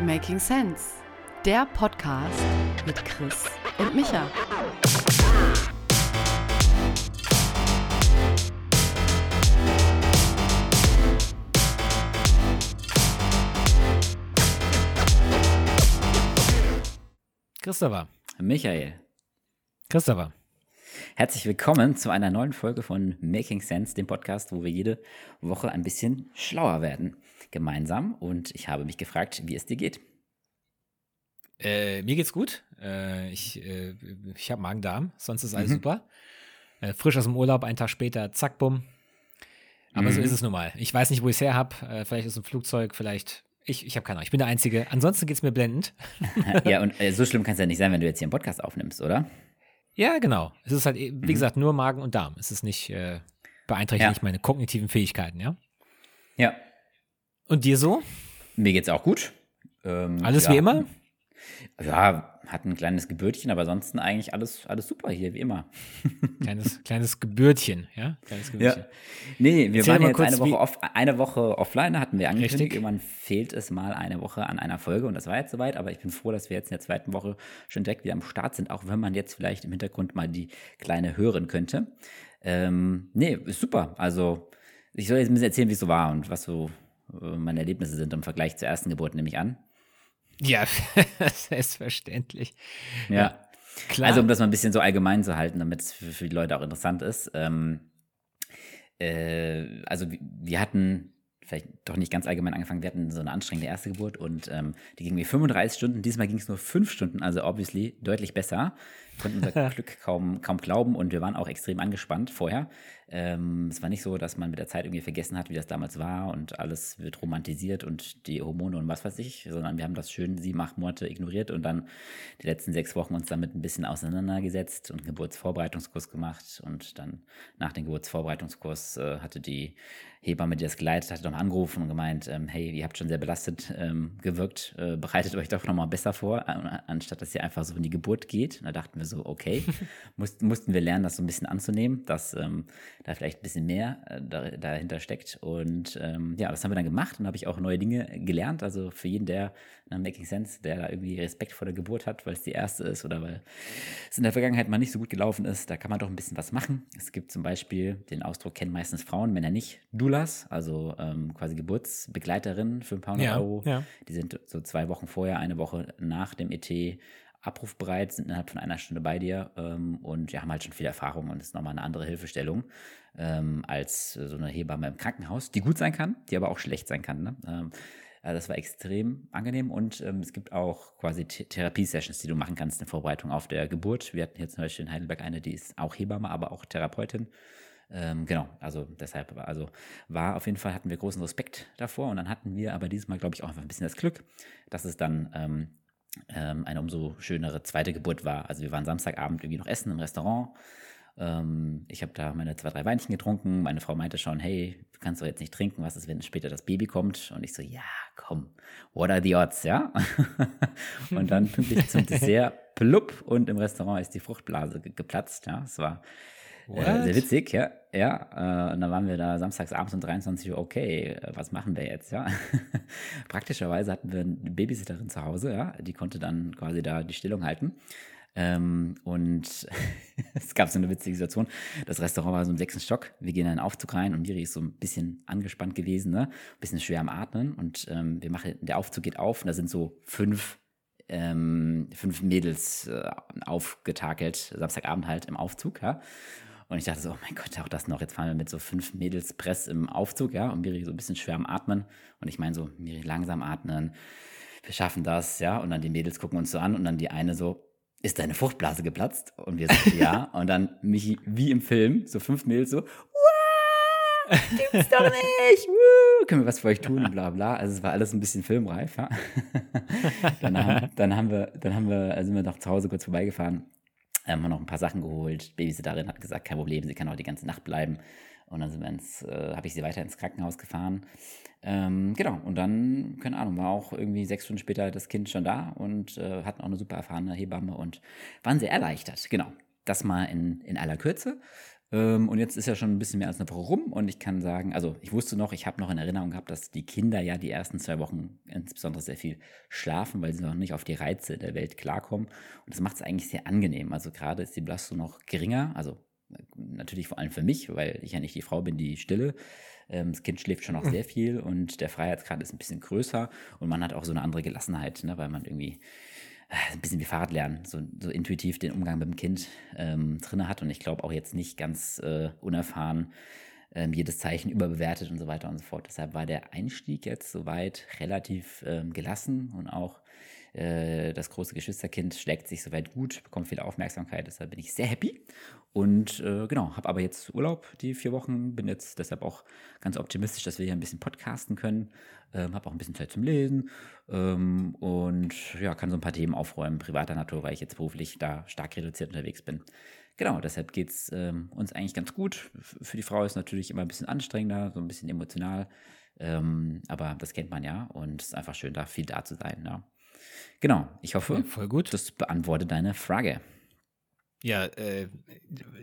Making Sense, der Podcast mit Chris und Micha. Christopher. Michael. Christopher. Herzlich willkommen zu einer neuen Folge von Making Sense, dem Podcast, wo wir jede Woche ein bisschen schlauer werden. Gemeinsam. Und ich habe mich gefragt, wie es dir geht. Äh, mir geht's gut. Äh, ich äh, ich habe Magen-Darm, sonst ist alles mhm. super. Äh, frisch aus dem Urlaub, einen Tag später, zack, bumm. Aber mhm. so ist es nun mal. Ich weiß nicht, wo ich es her habe. Äh, vielleicht ist es ein Flugzeug, vielleicht ich, ich habe keine Ahnung, ich bin der Einzige. Ansonsten geht es mir blendend. ja, und äh, so schlimm kann es ja nicht sein, wenn du jetzt hier einen Podcast aufnimmst, oder? Ja, genau. Es ist halt, wie mhm. gesagt, nur Magen und Darm. Es ist nicht, äh, beeinträchtigt ja. nicht meine kognitiven Fähigkeiten, ja? Ja. Und dir so? Mir geht's auch gut. Ähm, Alles ja. wie immer? Ja, hat ein kleines Gebürtchen, aber ansonsten eigentlich alles, alles super hier, wie immer. Kleines, kleines Gebürtchen, ja? Kleines Gebürtchen. Ja. Nee, wir Erzähl waren jetzt kurz, eine Woche, off, eine Woche offline, hatten wir angekündigt. Richtig. Irgendwann fehlt es mal eine Woche an einer Folge und das war jetzt soweit, aber ich bin froh, dass wir jetzt in der zweiten Woche schon direkt wieder am Start sind, auch wenn man jetzt vielleicht im Hintergrund mal die Kleine hören könnte. Ähm, nee, ist super. Also, ich soll jetzt ein bisschen erzählen, wie es so war und was so äh, meine Erlebnisse sind im Vergleich zur ersten Geburt, nehme ich an. Ja, selbstverständlich. Ja. Klar. Also, um das mal ein bisschen so allgemein zu halten, damit es für, für, die Leute auch interessant ist. Ähm, äh, also, wir hatten vielleicht doch nicht ganz allgemein angefangen. Wir hatten so eine anstrengende erste Geburt und ähm, die ging mir 35 Stunden. Diesmal ging es nur 5 Stunden, also obviously deutlich besser. Wir konnten unser Glück kaum, kaum glauben und wir waren auch extrem angespannt vorher. Ähm, es war nicht so, dass man mit der Zeit irgendwie vergessen hat, wie das damals war und alles wird romantisiert und die Hormone und was weiß ich, sondern wir haben das schön sieben, acht Monate ignoriert und dann die letzten sechs Wochen uns damit ein bisschen auseinandergesetzt und einen Geburtsvorbereitungskurs gemacht und dann nach dem Geburtsvorbereitungskurs äh, hatte die Hebamme, die das geleitet hat, nochmal angerufen und gemeint, ähm, hey, ihr habt schon sehr belastet ähm, gewirkt, äh, bereitet euch doch nochmal besser vor, anstatt dass ihr einfach so in die Geburt geht. Und da dachten wir so, okay, mussten, mussten wir lernen, das so ein bisschen anzunehmen, dass ähm, da vielleicht ein bisschen mehr äh, da, dahinter steckt. Und ähm, ja, das haben wir dann gemacht und habe ich auch neue Dinge gelernt. Also für jeden, der na, Making Sense, der da irgendwie Respekt vor der Geburt hat, weil es die erste ist oder weil es in der Vergangenheit mal nicht so gut gelaufen ist, da kann man doch ein bisschen was machen. Es gibt zum Beispiel, den Ausdruck kennen meistens Frauen, Männer nicht, Doulas, also ähm, quasi Geburtsbegleiterinnen für ein paar hundert ja, Euro. Ja. Die sind so zwei Wochen vorher, eine Woche nach dem ET abrufbereit, sind innerhalb von einer Stunde bei dir ähm, und ja, haben halt schon viel Erfahrung und ist nochmal eine andere Hilfestellung ähm, als so eine Hebamme im Krankenhaus, die gut sein kann, die aber auch schlecht sein kann. Ne? Ähm, also das war extrem angenehm und ähm, es gibt auch quasi Therapiesessions, die du machen kannst in Vorbereitung auf der Geburt. Wir hatten jetzt zum Beispiel in Heidelberg eine, die ist auch Hebamme, aber auch Therapeutin. Ähm, genau, also deshalb, also war auf jeden Fall, hatten wir großen Respekt davor und dann hatten wir aber dieses Mal, glaube ich, auch einfach ein bisschen das Glück, dass es dann ähm, ähm, eine umso schönere zweite Geburt war. Also wir waren Samstagabend irgendwie noch essen im Restaurant. Ähm, ich habe da meine zwei, drei Weinchen getrunken. Meine Frau meinte schon, hey, du kannst doch jetzt nicht trinken, was ist, wenn später das Baby kommt? Und ich so, ja, komm, what are the odds, ja? und dann pünktlich zum Dessert, plupp, und im Restaurant ist die Fruchtblase ge geplatzt, ja. Es war äh, sehr witzig, ja. Ja, äh, und dann waren wir da samstags abends um 23 Uhr, okay, äh, was machen wir jetzt, ja? Praktischerweise hatten wir eine Babysitterin zu Hause, ja, die konnte dann quasi da die Stellung halten. Ähm, und es gab so eine witzige Situation. Das Restaurant war so im sechsten Stock. Wir gehen in einen Aufzug rein und Miri ist so ein bisschen angespannt gewesen, ne? Ein bisschen schwer am Atmen. Und ähm, wir machen, der Aufzug geht auf und da sind so fünf ähm, fünf Mädels äh, aufgetakelt, Samstagabend halt im Aufzug, ja. Und ich dachte so, oh mein Gott, auch das noch. Jetzt fahren wir mit so fünf Mädels Press im Aufzug, ja, und Miri so ein bisschen schwer am Atmen. Und ich meine so, Miri langsam atmen, wir schaffen das, ja. Und dann die Mädels gucken uns so an und dann die eine so, ist deine Fruchtblase geplatzt? Und wir so, ja. Und dann Michi, wie im Film, so fünf Mädels so, gibt's doch nicht, Woo! können wir was für euch tun, bla bla. Also es war alles ein bisschen filmreif, ja. dann, haben, dann haben wir, dann haben wir, sind wir noch zu Hause kurz vorbeigefahren haben wir noch ein paar Sachen geholt. Babysitterin hat gesagt, kein Problem, sie kann auch die ganze Nacht bleiben. Und dann äh, habe ich sie weiter ins Krankenhaus gefahren. Ähm, genau, und dann, keine Ahnung, war auch irgendwie sechs Stunden später das Kind schon da und äh, hatten auch eine super erfahrene Hebamme und waren sehr erleichtert. Genau, das mal in, in aller Kürze. Ähm, und jetzt ist ja schon ein bisschen mehr als eine Woche rum und ich kann sagen, also ich wusste noch, ich habe noch in Erinnerung gehabt, dass die Kinder ja die ersten zwei Wochen insbesondere sehr viel schlafen, weil sie noch nicht auf die Reize der Welt klarkommen. Und das macht es eigentlich sehr angenehm. Also gerade ist die Belastung noch geringer, also natürlich vor allem für mich, weil ich ja nicht die Frau bin, die stille. Ähm, das Kind schläft schon noch hm. sehr viel und der Freiheitsgrad ist ein bisschen größer und man hat auch so eine andere Gelassenheit, ne, weil man irgendwie äh, ein bisschen wie Fahrradlernen, so, so intuitiv den Umgang mit dem Kind ähm, drin hat und ich glaube auch jetzt nicht ganz äh, unerfahren ähm, jedes Zeichen überbewertet und so weiter und so fort. Deshalb war der Einstieg jetzt soweit relativ ähm, gelassen und auch äh, das große Geschwisterkind schlägt sich soweit gut, bekommt viel Aufmerksamkeit, deshalb bin ich sehr happy. Und äh, genau, habe aber jetzt Urlaub die vier Wochen, bin jetzt deshalb auch ganz optimistisch, dass wir hier ein bisschen podcasten können. Ähm, habe auch ein bisschen Zeit zum Lesen ähm, und ja, kann so ein paar Themen aufräumen, privater Natur, weil ich jetzt beruflich da stark reduziert unterwegs bin. Genau, deshalb geht es ähm, uns eigentlich ganz gut. Für die Frau ist natürlich immer ein bisschen anstrengender, so ein bisschen emotional. Ähm, aber das kennt man ja und es ist einfach schön, da viel da zu sein. Ja. Genau, ich hoffe, ja, voll gut. das beantwortet deine Frage. Ja, äh,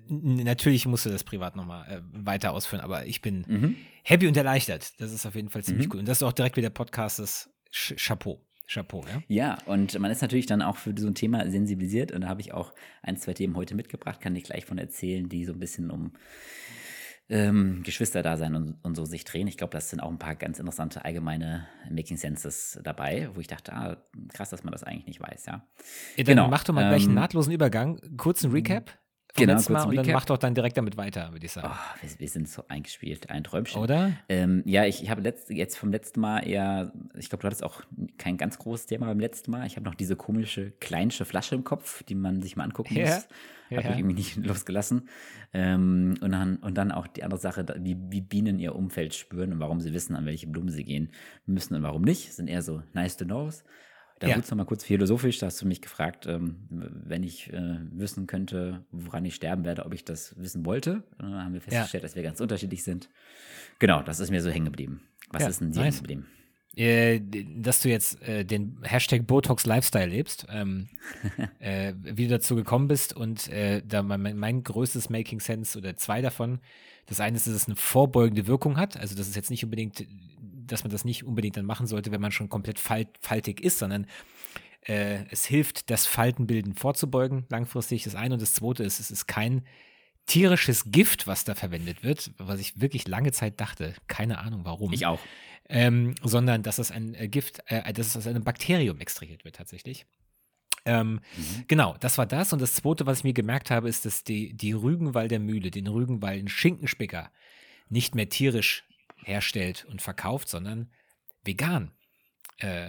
natürlich musst du das privat nochmal äh, weiter ausführen, aber ich bin mhm. happy und erleichtert. Das ist auf jeden Fall ziemlich mhm. cool. Und das ist auch direkt wie der Podcast ist. Chapeau. Chapeau, ja. Ja, und man ist natürlich dann auch für so ein Thema sensibilisiert und da habe ich auch ein, zwei Themen heute mitgebracht, kann ich gleich von erzählen, die so ein bisschen um ähm, Geschwisterdasein und, und so sich drehen. Ich glaube, das sind auch ein paar ganz interessante allgemeine Making Senses dabei, wo ich dachte, ah, krass, dass man das eigentlich nicht weiß, ja. ja dann genau. mach doch mal gleich einen ähm, nahtlosen Übergang. Kurzen Recap genau, letzten Mal und dann mach doch dann direkt damit weiter, würde ich sagen. Oh, wir, wir, sind so eingespielt, ein Träumchen. Oder? Ähm, ja, ich, ich habe jetzt vom letzten Mal eher, ich glaube, du hattest auch kein ganz großes Thema beim letzten Mal. Ich habe noch diese komische kleinsche Flasche im Kopf, die man sich mal angucken ja. muss. Ja, habe ich irgendwie nicht losgelassen. Ähm, und, dann, und dann auch die andere Sache, wie, wie Bienen ihr Umfeld spüren und warum sie wissen, an welche Blumen sie gehen müssen und warum nicht. Sind eher so nice to knows. Da ja. wurde es nochmal kurz philosophisch, da hast du mich gefragt, ähm, wenn ich äh, wissen könnte, woran ich sterben werde, ob ich das wissen wollte. Dann haben wir festgestellt, ja. dass wir ganz unterschiedlich sind. Genau, das ist mir so hängen geblieben. Was ja, ist denn dir nice. hängen geblieben? Äh, dass du jetzt äh, den Hashtag Botox Lifestyle lebst, ähm, äh, wie du dazu gekommen bist und äh, da mein, mein, größtes Making Sense oder zwei davon. Das eine ist, dass es eine vorbeugende Wirkung hat, also das ist jetzt nicht unbedingt dass man das nicht unbedingt dann machen sollte, wenn man schon komplett falt, faltig ist, sondern äh, es hilft, das Faltenbilden vorzubeugen, langfristig. Das eine und das zweite ist, es ist kein tierisches Gift, was da verwendet wird, was ich wirklich lange Zeit dachte, keine Ahnung warum. Ich auch. Ähm, sondern dass es ein äh, Gift, äh, dass es aus einem Bakterium extrahiert wird tatsächlich. Ähm, mhm. Genau, das war das. Und das zweite, was ich mir gemerkt habe, ist, dass die, die Rügenwalder Mühle, den Rügenwalden Schinkenspicker, nicht mehr tierisch herstellt und verkauft, sondern vegan. Äh,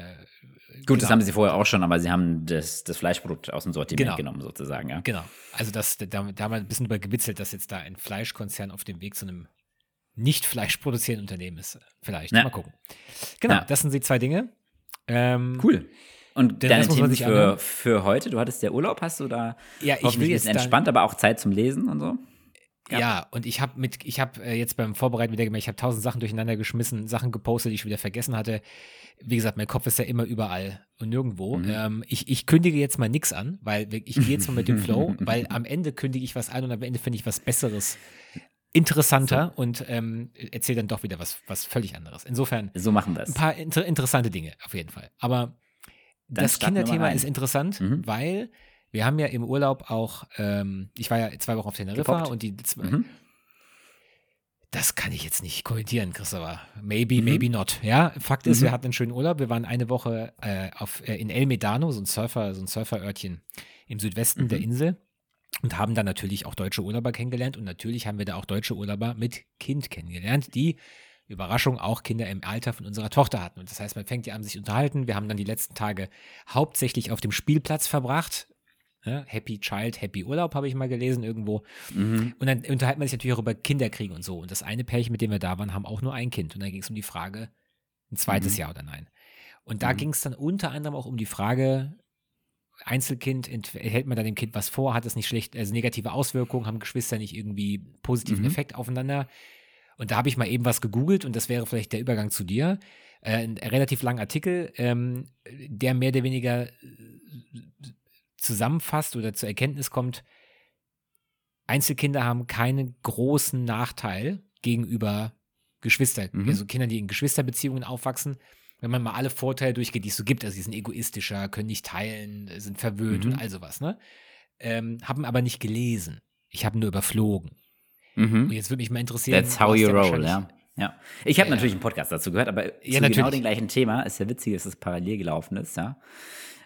Gut, genau. das haben sie vorher auch schon, aber sie haben das, das Fleischprodukt aus dem Sortiment genau. genommen, sozusagen, ja. Genau. Also das, da, da haben wir ein bisschen drüber gewitzelt, dass jetzt da ein Fleischkonzern auf dem Weg zu einem nicht fleischproduzierenden Unternehmen ist. Vielleicht. Ja. Mal gucken. Genau, ja. das sind die zwei Dinge. Ähm, cool. Und deine Themen für, für heute? Du hattest ja Urlaub, hast du da ja, ich will jetzt entspannt, aber auch Zeit zum Lesen und so? Ja. ja, und ich habe mit, ich habe äh, jetzt beim Vorbereiten wieder gemerkt, ich habe tausend Sachen durcheinander geschmissen, Sachen gepostet, die ich wieder vergessen hatte. Wie gesagt, mein Kopf ist ja immer überall und nirgendwo. Mhm. Ähm, ich, ich kündige jetzt mal nichts an, weil ich gehe jetzt mal mit dem Flow, weil am Ende kündige ich was an und am Ende finde ich was Besseres interessanter so. und ähm, erzähle dann doch wieder was, was völlig anderes. Insofern so machen wir es. Ein paar inter interessante Dinge auf jeden Fall. Aber dann das Kinderthema ist interessant, mhm. weil wir haben ja im Urlaub auch, ähm, ich war ja zwei Wochen auf Teneriffa Gepoppt. und die mhm. Das kann ich jetzt nicht kommentieren, Christopher. Maybe, mhm. maybe not. Ja, Fakt ist, mhm. wir hatten einen schönen Urlaub. Wir waren eine Woche äh, auf, äh, in El Medano, so ein Surfer, so ein Surferörtchen im Südwesten mhm. der Insel und haben da natürlich auch deutsche Urlauber kennengelernt und natürlich haben wir da auch deutsche Urlauber mit Kind kennengelernt, die Überraschung auch Kinder im Alter von unserer Tochter hatten. Und das heißt, man fängt ja an, sich unterhalten. Wir haben dann die letzten Tage hauptsächlich auf dem Spielplatz verbracht. Ne? Happy Child, Happy Urlaub, habe ich mal gelesen irgendwo. Mhm. Und dann unterhält man sich natürlich auch über Kinderkrieg und so. Und das eine Pärchen, mit dem wir da waren, haben auch nur ein Kind. Und dann ging es um die Frage, ein zweites mhm. Ja oder nein. Und da mhm. ging es dann unter anderem auch um die Frage, Einzelkind, hält man da dem Kind was vor, hat es nicht schlecht, also negative Auswirkungen, haben Geschwister nicht irgendwie positiven mhm. Effekt aufeinander. Und da habe ich mal eben was gegoogelt und das wäre vielleicht der Übergang zu dir. Äh, ein relativ langer Artikel, ähm, der mehr oder weniger zusammenfasst oder zur Erkenntnis kommt, Einzelkinder haben keinen großen Nachteil gegenüber Geschwistern, mhm. also Kindern, die in Geschwisterbeziehungen aufwachsen. Wenn man mal alle Vorteile durchgeht, die es so gibt, also sie sind egoistischer, können nicht teilen, sind verwöhnt mhm. und all sowas, ne? Ähm, haben aber nicht gelesen. Ich habe nur überflogen. Mhm. Und jetzt würde mich mal interessieren. That's how you roll, ja. Ja. Ich habe ja, natürlich einen Podcast dazu gehört, aber ja, zu genau dem gleichen Thema. Ist ja witzig, dass es parallel gelaufen ist, ja.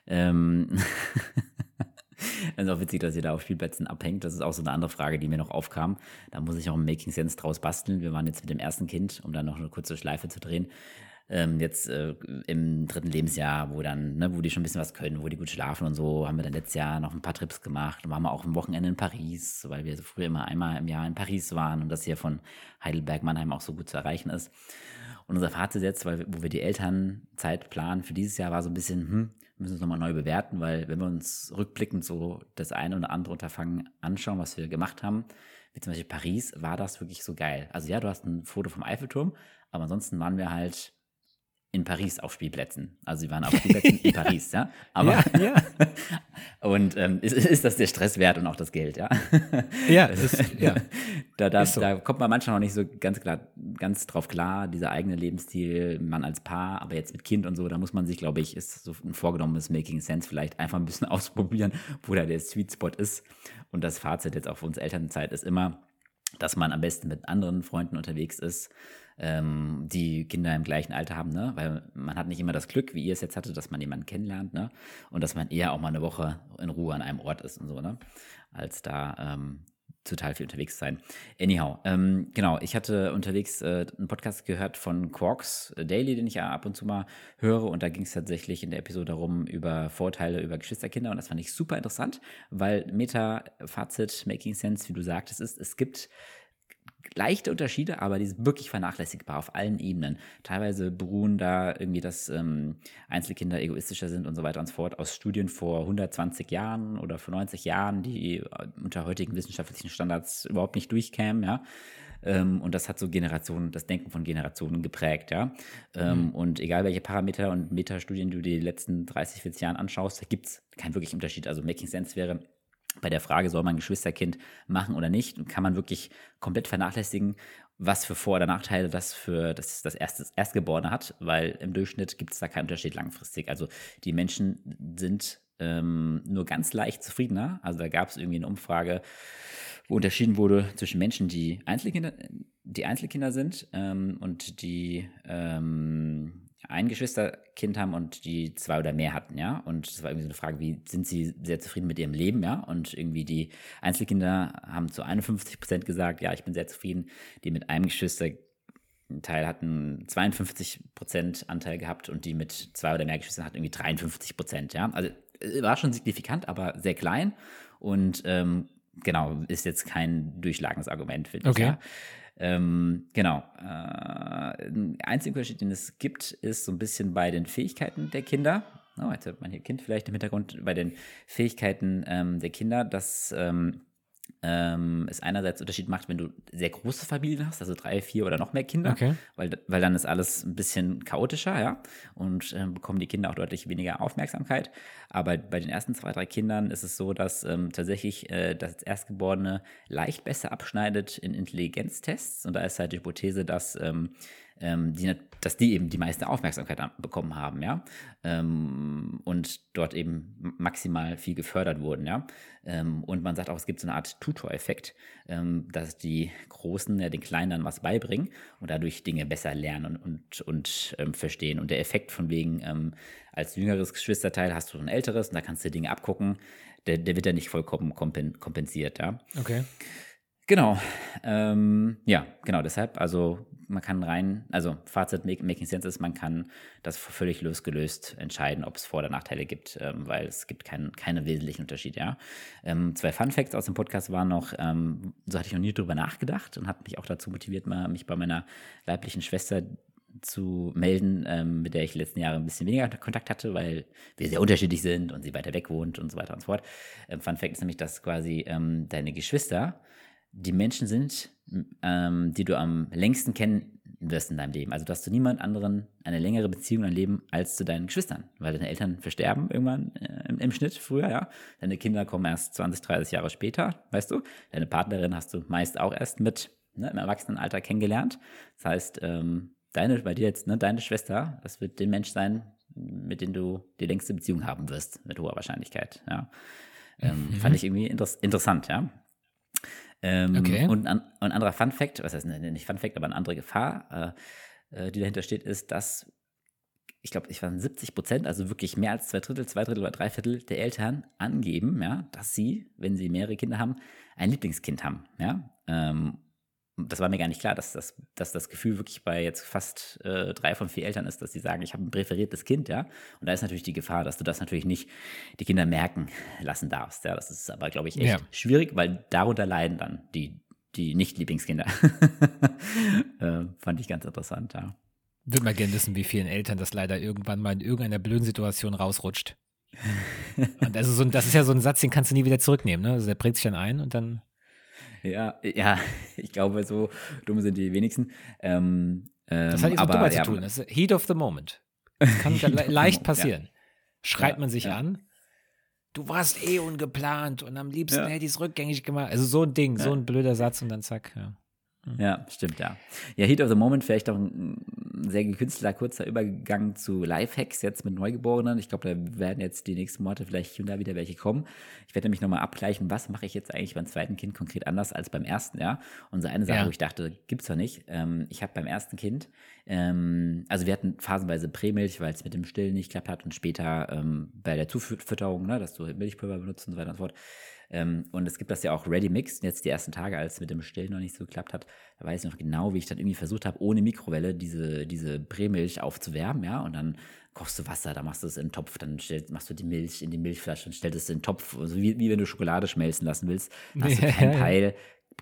Ähm ist auch witzig, dass ihr da auf Spielplätzen abhängt. Das ist auch so eine andere Frage, die mir noch aufkam. Da muss ich auch ein Making Sense draus basteln. Wir waren jetzt mit dem ersten Kind, um dann noch eine kurze Schleife zu drehen. Ähm, jetzt äh, im dritten Lebensjahr, wo dann, ne, wo die schon ein bisschen was können, wo die gut schlafen und so, haben wir dann letztes Jahr noch ein paar Trips gemacht und waren auch am Wochenende in Paris, weil wir so früher immer einmal im Jahr in Paris waren und das hier von Heidelberg Mannheim auch so gut zu erreichen ist. Und unser Fazit jetzt, weil, wo wir die Elternzeit planen für dieses Jahr, war so ein bisschen, hm, müssen es nochmal neu bewerten, weil wenn wir uns rückblickend so das eine oder andere Unterfangen anschauen, was wir gemacht haben, wie zum Beispiel Paris, war das wirklich so geil. Also ja, du hast ein Foto vom Eiffelturm, aber ansonsten waren wir halt in Paris auf Spielplätzen. Also sie waren auf Spielplätzen in Paris, ja. Aber ja, ja. und ähm, ist, ist das der Stress wert und auch das Geld, ja? Ja, es ist, ja. da, da, ist so. da kommt man manchmal noch nicht so ganz klar, ganz drauf klar, dieser eigene Lebensstil, man als Paar, aber jetzt mit Kind und so, da muss man sich, glaube ich, ist so ein vorgenommenes Making Sense vielleicht einfach ein bisschen ausprobieren, wo da der Sweet Spot ist. Und das Fazit jetzt auch für uns Elternzeit ist immer, dass man am besten mit anderen Freunden unterwegs ist, ähm, die Kinder im gleichen Alter haben, ne? Weil man hat nicht immer das Glück, wie ihr es jetzt hattet, dass man jemanden kennenlernt, ne? Und dass man eher auch mal eine Woche in Ruhe an einem Ort ist und so, ne? Als da ähm, total viel unterwegs sein. Anyhow, ähm, genau, ich hatte unterwegs äh, einen Podcast gehört von Quarks Daily, den ich ja ab und zu mal höre und da ging es tatsächlich in der Episode darum über Vorteile über Geschwisterkinder und das fand ich super interessant, weil Meta-Fazit, Making Sense, wie du sagtest, ist, es gibt leichte Unterschiede, aber die sind wirklich vernachlässigbar auf allen Ebenen. Teilweise beruhen da irgendwie, dass ähm, Einzelkinder egoistischer sind und so weiter und so fort aus Studien vor 120 Jahren oder vor 90 Jahren, die äh, unter heutigen wissenschaftlichen Standards überhaupt nicht durchkämen, ja. Ähm, und das hat so Generationen, das Denken von Generationen geprägt, ja. Ähm, mhm. Und egal welche Parameter und Metastudien du dir die letzten 30, 40 Jahren anschaust, da gibt es keinen wirklichen Unterschied. Also Making Sense wäre, bei der Frage, soll man ein Geschwisterkind machen oder nicht, kann man wirklich komplett vernachlässigen, was für Vor- oder Nachteile das für das, das erste, Erstgeborene hat, weil im Durchschnitt gibt es da keinen Unterschied langfristig. Also die Menschen sind ähm, nur ganz leicht zufriedener. Also da gab es irgendwie eine Umfrage, wo unterschieden wurde zwischen Menschen, die Einzelkinder, die Einzelkinder sind ähm, und die ähm, ein Geschwisterkind haben und die zwei oder mehr hatten, ja. Und es war irgendwie so eine Frage, wie sind sie sehr zufrieden mit ihrem Leben, ja? Und irgendwie die Einzelkinder haben zu 51 Prozent gesagt, ja, ich bin sehr zufrieden. Die mit einem Geschwisterteil hatten 52 Prozent Anteil gehabt und die mit zwei oder mehr Geschwistern hatten irgendwie 53 Prozent, ja. Also äh, war schon signifikant, aber sehr klein und ähm, genau, ist jetzt kein durchschlagendes Argument, finde okay. ich. Ja. Ähm, genau. Äh, ein einziger Unterschied, den es gibt, ist so ein bisschen bei den Fähigkeiten der Kinder. Oh, jetzt hat man hier Kind vielleicht im Hintergrund bei den Fähigkeiten ähm, der Kinder, dass ähm, ähm, es einerseits Unterschied macht, wenn du sehr große Familien hast, also drei, vier oder noch mehr Kinder, okay. weil, weil dann ist alles ein bisschen chaotischer, ja, und äh, bekommen die Kinder auch deutlich weniger Aufmerksamkeit. Aber bei den ersten zwei, drei Kindern ist es so, dass ähm, tatsächlich äh, das Erstgeborene leicht besser abschneidet in Intelligenztests. Und da ist halt die Hypothese, dass ähm, ähm, die, dass die eben die meiste Aufmerksamkeit bekommen haben, ja, ähm, und dort eben maximal viel gefördert wurden, ja. Ähm, und man sagt auch, es gibt so eine Art Tutor-Effekt, ähm, dass die Großen ja den Kleinen dann was beibringen und dadurch Dinge besser lernen und, und, und ähm, verstehen. Und der Effekt von wegen, ähm, als jüngeres Geschwisterteil hast du ein älteres und da kannst du Dinge abgucken, der, der wird ja nicht vollkommen kompensiert, ja. Okay. Genau. Ähm, ja, genau, deshalb, also man kann rein, also Fazit Making Sense ist, man kann das völlig losgelöst entscheiden, ob es Vor- oder Nachteile gibt, ähm, weil es gibt kein, keine wesentlichen Unterschiede, ja. Ähm, zwei Fun Facts aus dem Podcast waren noch, ähm, so hatte ich noch nie drüber nachgedacht und hat mich auch dazu motiviert, mal mich bei meiner leiblichen Schwester zu melden, ähm, mit der ich die letzten Jahre ein bisschen weniger Kontakt hatte, weil wir sehr unterschiedlich sind und sie weiter weg wohnt und so weiter und so fort. Ähm, Fun Fact ist nämlich, dass quasi ähm, deine Geschwister die Menschen sind, ähm, die du am längsten kenn wirst in deinem Leben. Also, du niemand anderen eine längere Beziehung dein Leben als zu deinen Geschwistern, weil deine Eltern versterben irgendwann äh, im, im, Schnitt früher, ja. Deine Kinder kommen erst 20, 30 Jahre später, weißt du. Deine Partnerin hast du meist auch erst mit ne, im Erwachsenenalter kennengelernt. Das heißt, ähm, deine, bei dir jetzt, ne, deine Schwester, das wird der Mensch sein, mit dem du die längste Beziehung haben wirst, mit hoher Wahrscheinlichkeit, ja. Ähm, mhm. Fand ich irgendwie inter interessant, ja. Ähm, okay. Und ein, ein, anderer Fun Fact, was heißt nicht Fun Fact, aber eine andere Gefahr, äh, äh die dahinter steht, ist, dass ich glaube, ich war 70 Prozent, also wirklich mehr als zwei Drittel, zwei Drittel oder drei Viertel der Eltern angeben, ja, dass sie, wenn sie mehrere Kinder haben, ein Lieblingskind haben, ja. Ähm, das war mir gar nicht klar, dass das, dass das Gefühl wirklich bei jetzt fast äh, drei von vier Eltern ist, dass sie sagen, ich habe ein präferiertes Kind, ja. Und da ist natürlich die Gefahr, dass du das natürlich nicht die Kinder merken lassen darfst. Ja, das ist aber, glaube ich, echt ja. schwierig, weil darunter leiden dann die, die Nicht-Lieblingskinder. äh, fand ich ganz interessant, ja. Würde mal gerne wissen, wie vielen Eltern das leider irgendwann mal in irgendeiner blöden Situation rausrutscht. und also so, das ist ja so ein Satz, den kannst du nie wieder zurücknehmen, ne? Also der prägt sich dann ein und dann ja, ja, ich glaube, so dumm sind die wenigsten. Ähm, das hat nichts mit Dummheit ja, zu tun. Das ist Heat of the Moment. Das kann le leicht passieren. Ja. Schreibt man sich an, du warst eh ungeplant und am liebsten hätte ich es rückgängig gemacht. Also so ein Ding, so ein blöder Satz und dann zack, ja. Mhm. Ja, stimmt, ja. Ja, Heat of the Moment, vielleicht auch ein sehr gekünstelter, kurzer Übergang zu Lifehacks jetzt mit Neugeborenen. Ich glaube, da werden jetzt die nächsten Monate vielleicht hier und da wieder welche kommen. Ich werde nämlich nochmal abgleichen, was mache ich jetzt eigentlich beim zweiten Kind konkret anders als beim ersten, ja. Und so eine Sache, ja. wo ich dachte, gibt's doch nicht. Ähm, ich habe beim ersten Kind, ähm, also wir hatten phasenweise Prämilch, weil es mit dem Stillen nicht geklappt hat und später ähm, bei der Zufütterung, ne, dass du Milchpulver benutzt und so weiter und so fort. Ähm, und es gibt das ja auch Ready Mix. Jetzt die ersten Tage, als es mit dem Stillen noch nicht so geklappt hat, da weiß ich noch genau, wie ich dann irgendwie versucht habe, ohne Mikrowelle diese, diese Prämilch aufzuwärmen, ja. Und dann kochst du Wasser, da machst du es in den Topf, dann stellst, machst du die Milch in die Milchflasche und stellst es in den Topf. Also wie, wie wenn du Schokolade schmelzen lassen willst. Dann hast du kein Peil,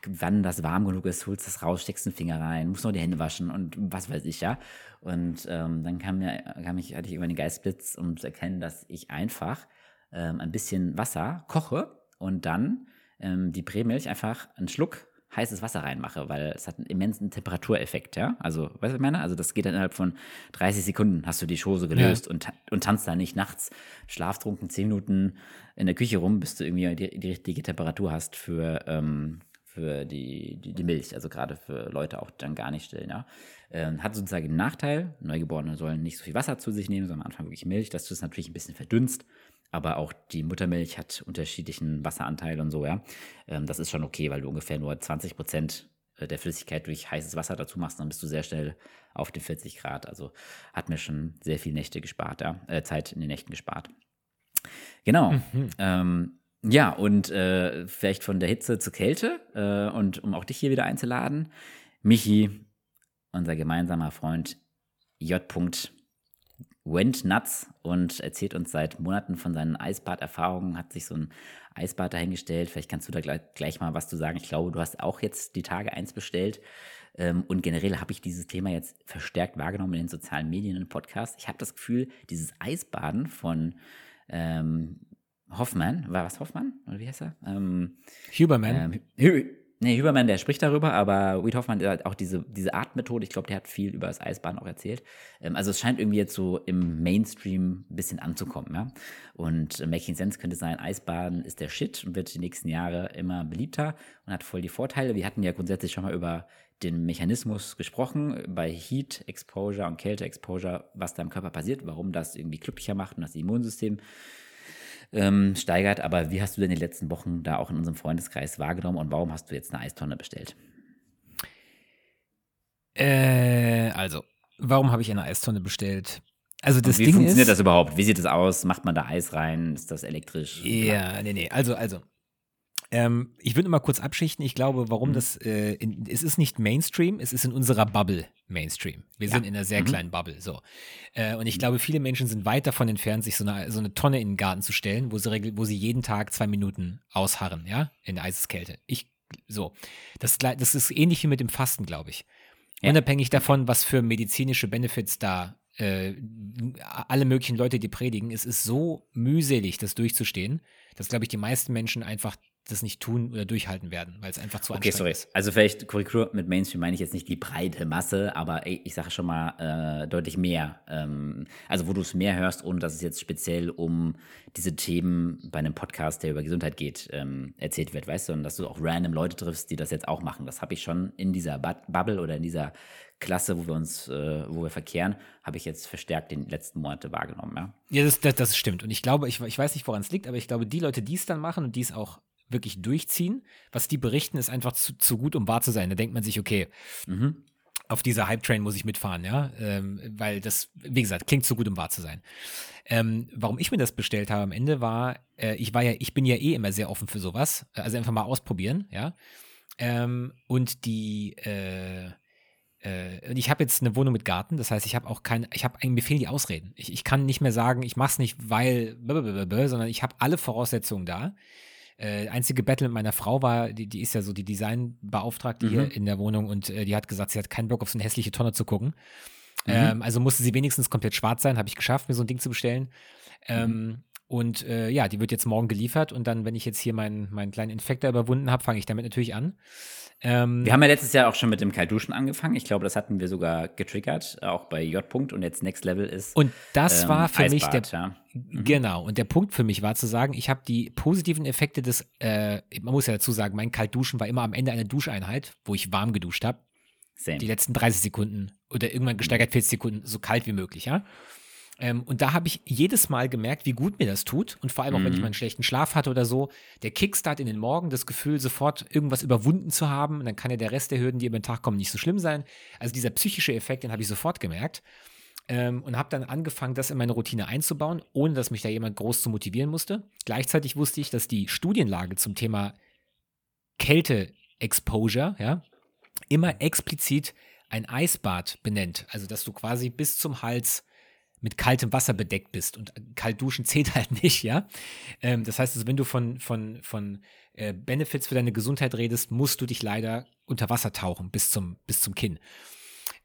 wann das warm genug ist, holst das raus, steckst den Finger rein, musst noch die Hände waschen und was weiß ich, ja. Und ähm, dann kam mir, kam ich, hatte ich immer den Geistblitz, um zu erkennen, dass ich einfach ähm, ein bisschen Wasser koche und dann ähm, die Prämilch einfach einen Schluck heißes Wasser reinmache, weil es hat einen immensen Temperatureffekt, ja. Also, weißt du, was ich meine? Also, das geht dann innerhalb von 30 Sekunden, hast du die Schose gelöst ja. und, und tanzt da nicht nachts schlaftrunken 10 Minuten in der Küche rum, bis du irgendwie die, die richtige Temperatur hast für, ähm, für die, die, die, Milch. Also, gerade für Leute auch dann gar nicht stillen, ja. Ähm, hat sozusagen einen Nachteil. Neugeborene sollen nicht so viel Wasser zu sich nehmen, sondern am Anfang wirklich Milch, dass du es natürlich ein bisschen verdünnst aber auch die Muttermilch hat unterschiedlichen Wasseranteil und so, ja. Ähm, das ist schon okay, weil du ungefähr nur 20 Prozent äh, der Flüssigkeit durch heißes Wasser dazu machst, dann bist du sehr schnell auf den 40 Grad. Also hat mir schon sehr viel Nächte gespart, ja, äh, Zeit in den Nächten gespart. Genau. Mhm. Ähm, ja, und äh, vielleicht von der Hitze zur Kälte äh, und um auch dich hier wieder einzuladen, Michi, unser gemeinsamer Freund J. Went nuts und erzählt uns seit Monaten von seinen Eisbad-Erfahrungen, hat sich so ein Eisbad dahingestellt. Vielleicht kannst du da gleich, gleich, mal was zu sagen. Ich glaube, du hast auch jetzt die Tage eins bestellt. Ähm, und generell habe ich dieses Thema jetzt verstärkt wahrgenommen in den sozialen Medien und Podcasts. Ich habe das Gefühl, dieses Eisbaden von ähm, Hoffmann, war was Hoffmann? Oder wie heißt er? Ähm, Huberman. Ähm, Nee, Hübermann, der spricht darüber, aber Reed Hoffmann hat auch diese, diese Artmethode, ich glaube, der hat viel über das Eisbahn auch erzählt. Ähm, also es scheint irgendwie jetzt so im Mainstream ein bisschen anzukommen, ja. Und äh, Making Sense könnte sein, Eisbahn ist der Shit und wird die nächsten Jahre immer beliebter und hat voll die Vorteile. Wir hatten ja grundsätzlich schon mal über den Mechanismus gesprochen, bei Heat Exposure und Kälte Exposure, was da im Körper passiert, warum das irgendwie glücklicher macht und das Immunsystem ähm, steigert. Aber wie hast du denn die letzten Wochen da auch in unserem Freundeskreis wahrgenommen und warum hast du jetzt eine Eistonne bestellt? Äh, also, warum habe ich eine Eistonne bestellt? Also das wie Ding funktioniert ist, das überhaupt? Wie sieht das aus? Macht man da Eis rein? Ist das elektrisch? Ja, nee, nee. Also, also ähm, ich würde mal kurz abschichten. Ich glaube, warum mhm. das, äh, in, es ist nicht Mainstream, es ist in unserer Bubble Mainstream. Wir ja. sind in einer sehr mhm. kleinen Bubble. So. Äh, und ich glaube, viele Menschen sind weit davon entfernt, sich so eine, so eine Tonne in den Garten zu stellen, wo sie, wo sie jeden Tag zwei Minuten ausharren, ja, in der Eiseskälte. Ich, so. Das, das ist ähnlich wie mit dem Fasten, glaube ich. Ja. Unabhängig davon, was für medizinische Benefits da äh, alle möglichen Leute, die predigen, es ist so mühselig, das durchzustehen, dass, glaube ich, die meisten Menschen einfach das nicht tun oder durchhalten werden, weil es einfach zu okay, sorry. ist. Also vielleicht Korrektur mit Mainstream meine ich jetzt nicht die breite Masse, aber ich sage schon mal äh, deutlich mehr. Ähm, also wo du es mehr hörst, ohne dass es jetzt speziell um diese Themen bei einem Podcast, der über Gesundheit geht, ähm, erzählt wird, weißt du, und dass du auch random Leute triffst, die das jetzt auch machen. Das habe ich schon in dieser Bubble oder in dieser Klasse, wo wir uns, äh, wo wir verkehren, habe ich jetzt verstärkt den letzten Monate wahrgenommen, ja. Ja, das, das, das stimmt. Und ich glaube, ich, ich weiß nicht, woran es liegt, aber ich glaube, die Leute, die es dann machen und die es auch wirklich durchziehen. Was die berichten, ist einfach zu, zu gut, um wahr zu sein. Da denkt man sich, okay, mhm. auf dieser Hype-Train muss ich mitfahren, ja, ähm, weil das, wie gesagt, klingt zu gut, um wahr zu sein. Ähm, warum ich mir das bestellt habe am Ende war, äh, ich war ja, ich bin ja eh immer sehr offen für sowas, also einfach mal ausprobieren, ja. Ähm, und die, äh, äh, ich habe jetzt eine Wohnung mit Garten, das heißt, ich habe auch kein, ich habe mir fehlen die Ausreden. Ich, ich kann nicht mehr sagen, ich mache es nicht, weil, sondern ich habe alle Voraussetzungen da. Äh, einzige Battle mit meiner Frau war, die, die ist ja so die Designbeauftragte mhm. hier in der Wohnung und äh, die hat gesagt, sie hat keinen Bock auf so eine hässliche Tonne zu gucken. Mhm. Ähm, also musste sie wenigstens komplett schwarz sein, habe ich geschafft, mir so ein Ding zu bestellen. Ähm, mhm. Und äh, ja, die wird jetzt morgen geliefert und dann, wenn ich jetzt hier meinen, meinen kleinen Infektor überwunden habe, fange ich damit natürlich an. Ähm, wir haben ja letztes Jahr auch schon mit dem Kaltduschen angefangen. Ich glaube, das hatten wir sogar getriggert, auch bei J. -Punkt. Und jetzt Next Level ist. Und das ähm, war für Eisbad, mich der. Ja. Mhm. Genau. Und der Punkt für mich war zu sagen, ich habe die positiven Effekte des. Äh, man muss ja dazu sagen, mein Kaltduschen war immer am Ende eine Duscheinheit, wo ich warm geduscht habe. Die letzten 30 Sekunden oder irgendwann gesteigert 40 Sekunden so kalt wie möglich, ja. Ähm, und da habe ich jedes Mal gemerkt, wie gut mir das tut. Und vor allem auch, wenn ich mhm. mal einen schlechten Schlaf hatte oder so, der Kickstart in den Morgen, das Gefühl, sofort irgendwas überwunden zu haben. Und dann kann ja der Rest der Hürden, die über den Tag kommen, nicht so schlimm sein. Also dieser psychische Effekt, den habe ich sofort gemerkt. Ähm, und habe dann angefangen, das in meine Routine einzubauen, ohne dass mich da jemand groß zu motivieren musste. Gleichzeitig wusste ich, dass die Studienlage zum Thema Kälte-Exposure, ja, immer explizit ein Eisbad benennt. Also, dass du quasi bis zum Hals mit kaltem Wasser bedeckt bist. Und kalt duschen zählt halt nicht, ja. Ähm, das heißt also, wenn du von, von, von äh, Benefits für deine Gesundheit redest, musst du dich leider unter Wasser tauchen bis zum, bis zum Kinn.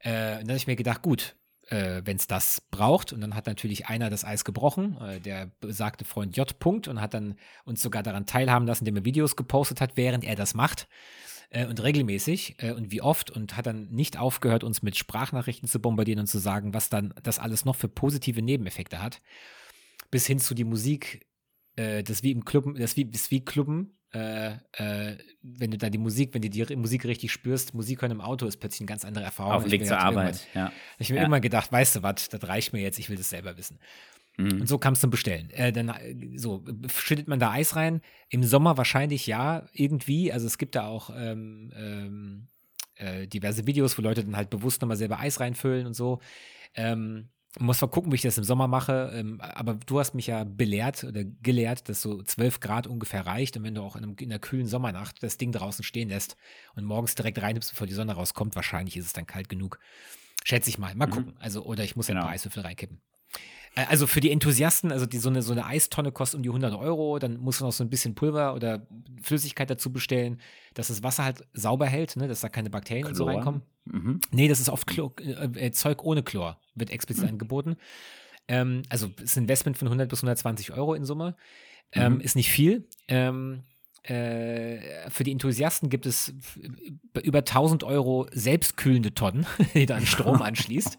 Äh, dann habe ich mir gedacht, gut, äh, wenn es das braucht. Und dann hat natürlich einer das Eis gebrochen, äh, der besagte Freund J. -Punkt, und hat dann uns sogar daran teilhaben lassen, indem er Videos gepostet hat, während er das macht äh, und regelmäßig äh, und wie oft und hat dann nicht aufgehört, uns mit Sprachnachrichten zu bombardieren und zu sagen, was dann das alles noch für positive Nebeneffekte hat. Bis hin zu die Musik, äh, das wie im Clubben, das wie, das wie Clubben, äh, äh, wenn du da die Musik, wenn du die Musik richtig spürst, Musik hören im Auto ist plötzlich eine ganz andere Erfahrung. Auf dem Weg zur Arbeit, ja. Ich habe mir ja. immer gedacht, weißt du was, das reicht mir jetzt, ich will das selber wissen. Mhm. Und so kam es zum Bestellen. Äh, dann äh, so schüttet man da Eis rein. Im Sommer wahrscheinlich ja, irgendwie. Also es gibt da auch ähm, ähm, äh, diverse Videos, wo Leute dann halt bewusst nochmal selber Eis reinfüllen und so. Ähm, muss mal gucken, wie ich das im Sommer mache. Ähm, aber du hast mich ja belehrt oder gelehrt, dass so 12 Grad ungefähr reicht. Und wenn du auch in, einem, in einer kühlen Sommernacht das Ding draußen stehen lässt und morgens direkt reinnimmst, bevor die Sonne rauskommt, wahrscheinlich ist es dann kalt genug. Schätze ich mal. Mal mhm. gucken. Also, oder ich muss genau. ein paar Eiswürfel reinkippen. Äh, also für die Enthusiasten, also die, so, eine, so eine Eistonne kostet um die 100 Euro, dann muss man noch so ein bisschen Pulver oder Flüssigkeit dazu bestellen, dass das Wasser halt sauber hält, ne, dass da keine Bakterien Chlor. und so reinkommen. Mhm. Nee, das ist oft Chlor, äh, äh, Zeug ohne Chlor, wird explizit mhm. angeboten. Ähm, also ist ein Investment von 100 bis 120 Euro in Summe. Ähm, mhm. Ist nicht viel. Ähm, äh, für die Enthusiasten gibt es über 1000 Euro selbstkühlende Tonnen, die du an Strom anschließt.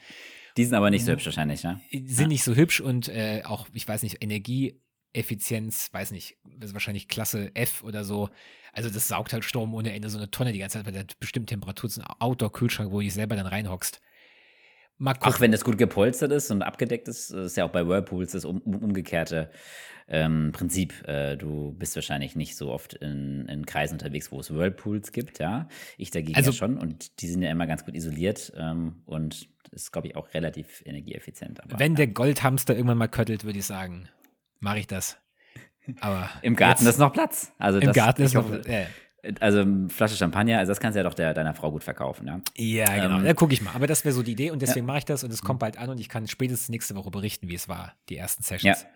Die sind aber nicht so hübsch wahrscheinlich, ne? Sind ja. nicht so hübsch und äh, auch, ich weiß nicht, Energieeffizienz, weiß nicht, das ist wahrscheinlich Klasse F oder so. Also das saugt halt Strom ohne Ende, so eine Tonne die ganze Zeit bei der bestimmten Temperatur. Ist ein Outdoor-Kühlschrank, wo du dich selber dann reinhockst. Ach, wenn das gut gepolstert ist und abgedeckt ist, ist ja auch bei Whirlpools das um, umgekehrte ähm, Prinzip. Äh, du bist wahrscheinlich nicht so oft in, in Kreisen unterwegs, wo es Whirlpools gibt, ja. Ich dagegen also, ja schon und die sind ja immer ganz gut isoliert ähm, und ist, glaube ich, auch relativ energieeffizient. Aber, wenn ja. der Goldhamster irgendwann mal köttelt, würde ich sagen, mache ich das. Aber Im Garten jetzt, ist noch Platz. Also Im das, Garten ist noch Platz. Ja. Also Flasche Champagner, also das kannst du ja doch der, deiner Frau gut verkaufen, ja? Ja, genau. Ähm, da gucke ich mal. Aber das wäre so die Idee und deswegen ja. mache ich das und es kommt bald an und ich kann spätestens nächste Woche berichten, wie es war, die ersten Sessions. Ja.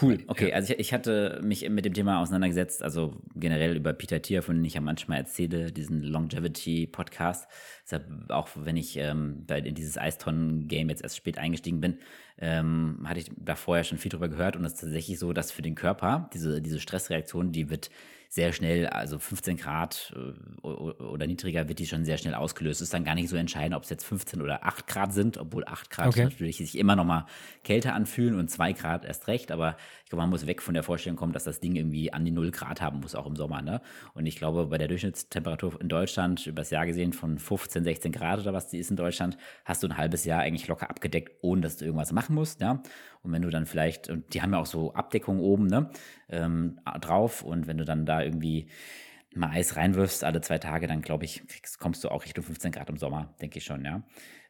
Cool, okay. Also ich, ich, hatte mich mit dem Thema auseinandergesetzt, also generell über Peter Thiel, von dem ich ja manchmal erzähle, diesen Longevity-Podcast. Deshalb auch wenn ich ähm, in dieses Eistonnen-Game jetzt erst spät eingestiegen bin, ähm, hatte ich da vorher schon viel drüber gehört und es ist tatsächlich so, dass für den Körper diese, diese Stressreaktion, die wird sehr schnell, also 15 Grad äh, oder niedriger wird die schon sehr schnell ausgelöst. Ist dann gar nicht so entscheidend, ob es jetzt 15 oder 8 Grad sind, obwohl 8 Grad okay. natürlich sich immer noch mal kälter anfühlen und 2 Grad erst recht. Aber ich glaube, man muss weg von der Vorstellung kommen, dass das Ding irgendwie an die 0 Grad haben muss, auch im Sommer. Ne? Und ich glaube, bei der Durchschnittstemperatur in Deutschland, übers Jahr gesehen von 15, 16 Grad oder was die ist in Deutschland, hast du ein halbes Jahr eigentlich locker abgedeckt, ohne dass du irgendwas machen musst. Ja? Und wenn du dann vielleicht, und die haben ja auch so Abdeckung oben ne, ähm, drauf, und wenn du dann da irgendwie mal Eis reinwirfst alle zwei Tage, dann glaube ich, kriegst, kommst du auch Richtung 15 Grad im Sommer, denke ich schon, ja.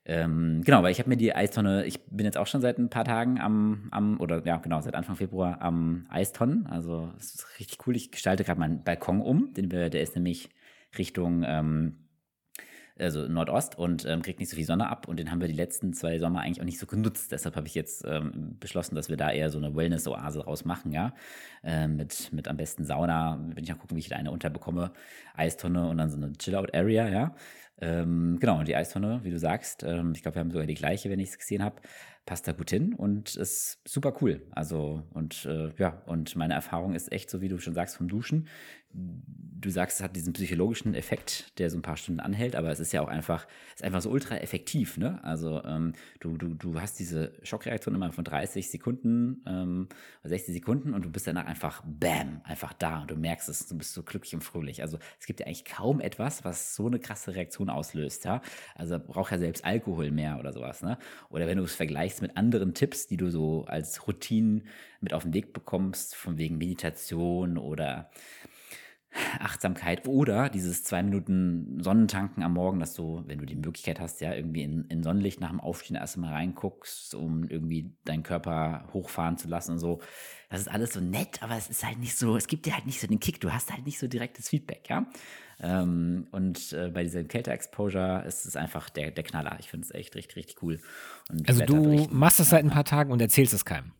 Ähm, genau, weil ich habe mir die Eistonne, ich bin jetzt auch schon seit ein paar Tagen am, am oder ja, genau, seit Anfang Februar am Eistonnen. Also es ist richtig cool. Ich gestalte gerade meinen Balkon um, den wir, der ist nämlich Richtung ähm, also Nordost und ähm, kriegt nicht so viel Sonne ab. Und den haben wir die letzten zwei Sommer eigentlich auch nicht so genutzt. Deshalb habe ich jetzt ähm, beschlossen, dass wir da eher so eine Wellness-Oase draus machen, ja. Ähm, mit, mit am besten Sauna, wenn ich auch gucken, wie ich da eine unterbekomme, Eistonne und dann so eine Chill-Out-Area, ja. Ähm, genau, und die Eistonne, wie du sagst, ähm, ich glaube, wir haben sogar die gleiche, wenn ich es gesehen habe, passt da gut hin und ist super cool. Also, und äh, ja, und meine Erfahrung ist echt so, wie du schon sagst, vom Duschen du sagst, es hat diesen psychologischen Effekt, der so ein paar Stunden anhält, aber es ist ja auch einfach, ist einfach so ultra effektiv, ne? Also ähm, du, du, du hast diese Schockreaktion immer von 30 Sekunden, ähm, 60 Sekunden und du bist danach einfach bam, einfach da und du merkst es, du bist so glücklich und fröhlich. Also es gibt ja eigentlich kaum etwas, was so eine krasse Reaktion auslöst, ja? Also braucht ja selbst Alkohol mehr oder sowas, ne? Oder wenn du es vergleichst mit anderen Tipps, die du so als Routinen mit auf den Weg bekommst, von wegen Meditation oder Achtsamkeit oder dieses zwei Minuten Sonnentanken am Morgen, dass du, wenn du die Möglichkeit hast, ja irgendwie in, in Sonnenlicht nach dem Aufstehen erst mal reinguckst, um irgendwie deinen Körper hochfahren zu lassen und so. Das ist alles so nett, aber es ist halt nicht so, es gibt dir halt nicht so den Kick, du hast halt nicht so direktes Feedback, ja. Ähm, und äh, bei dieser Kälte-Exposure ist es einfach der, der Knaller. Ich finde es echt richtig, richtig cool. Und also du machst es seit ein paar Tagen und erzählst es keinem.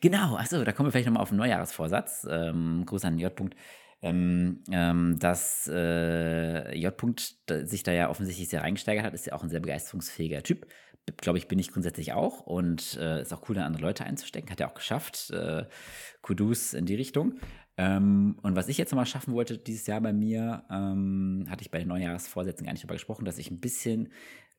Genau, achso, da kommen wir vielleicht nochmal auf einen Neujahresvorsatz. Ähm, Gruß an J. -Punkt ähm, ähm, dass äh, J. -Punkt sich da ja offensichtlich sehr reingesteigert hat, ist ja auch ein sehr begeisterungsfähiger Typ. Glaube ich, bin ich grundsätzlich auch und äh, ist auch cool, da andere Leute einzustecken. Hat er auch geschafft. Äh, Kudus in die Richtung. Ähm, und was ich jetzt nochmal schaffen wollte dieses Jahr bei mir, ähm, hatte ich bei den Neujahrsvorsätzen gar nicht darüber gesprochen, dass ich ein bisschen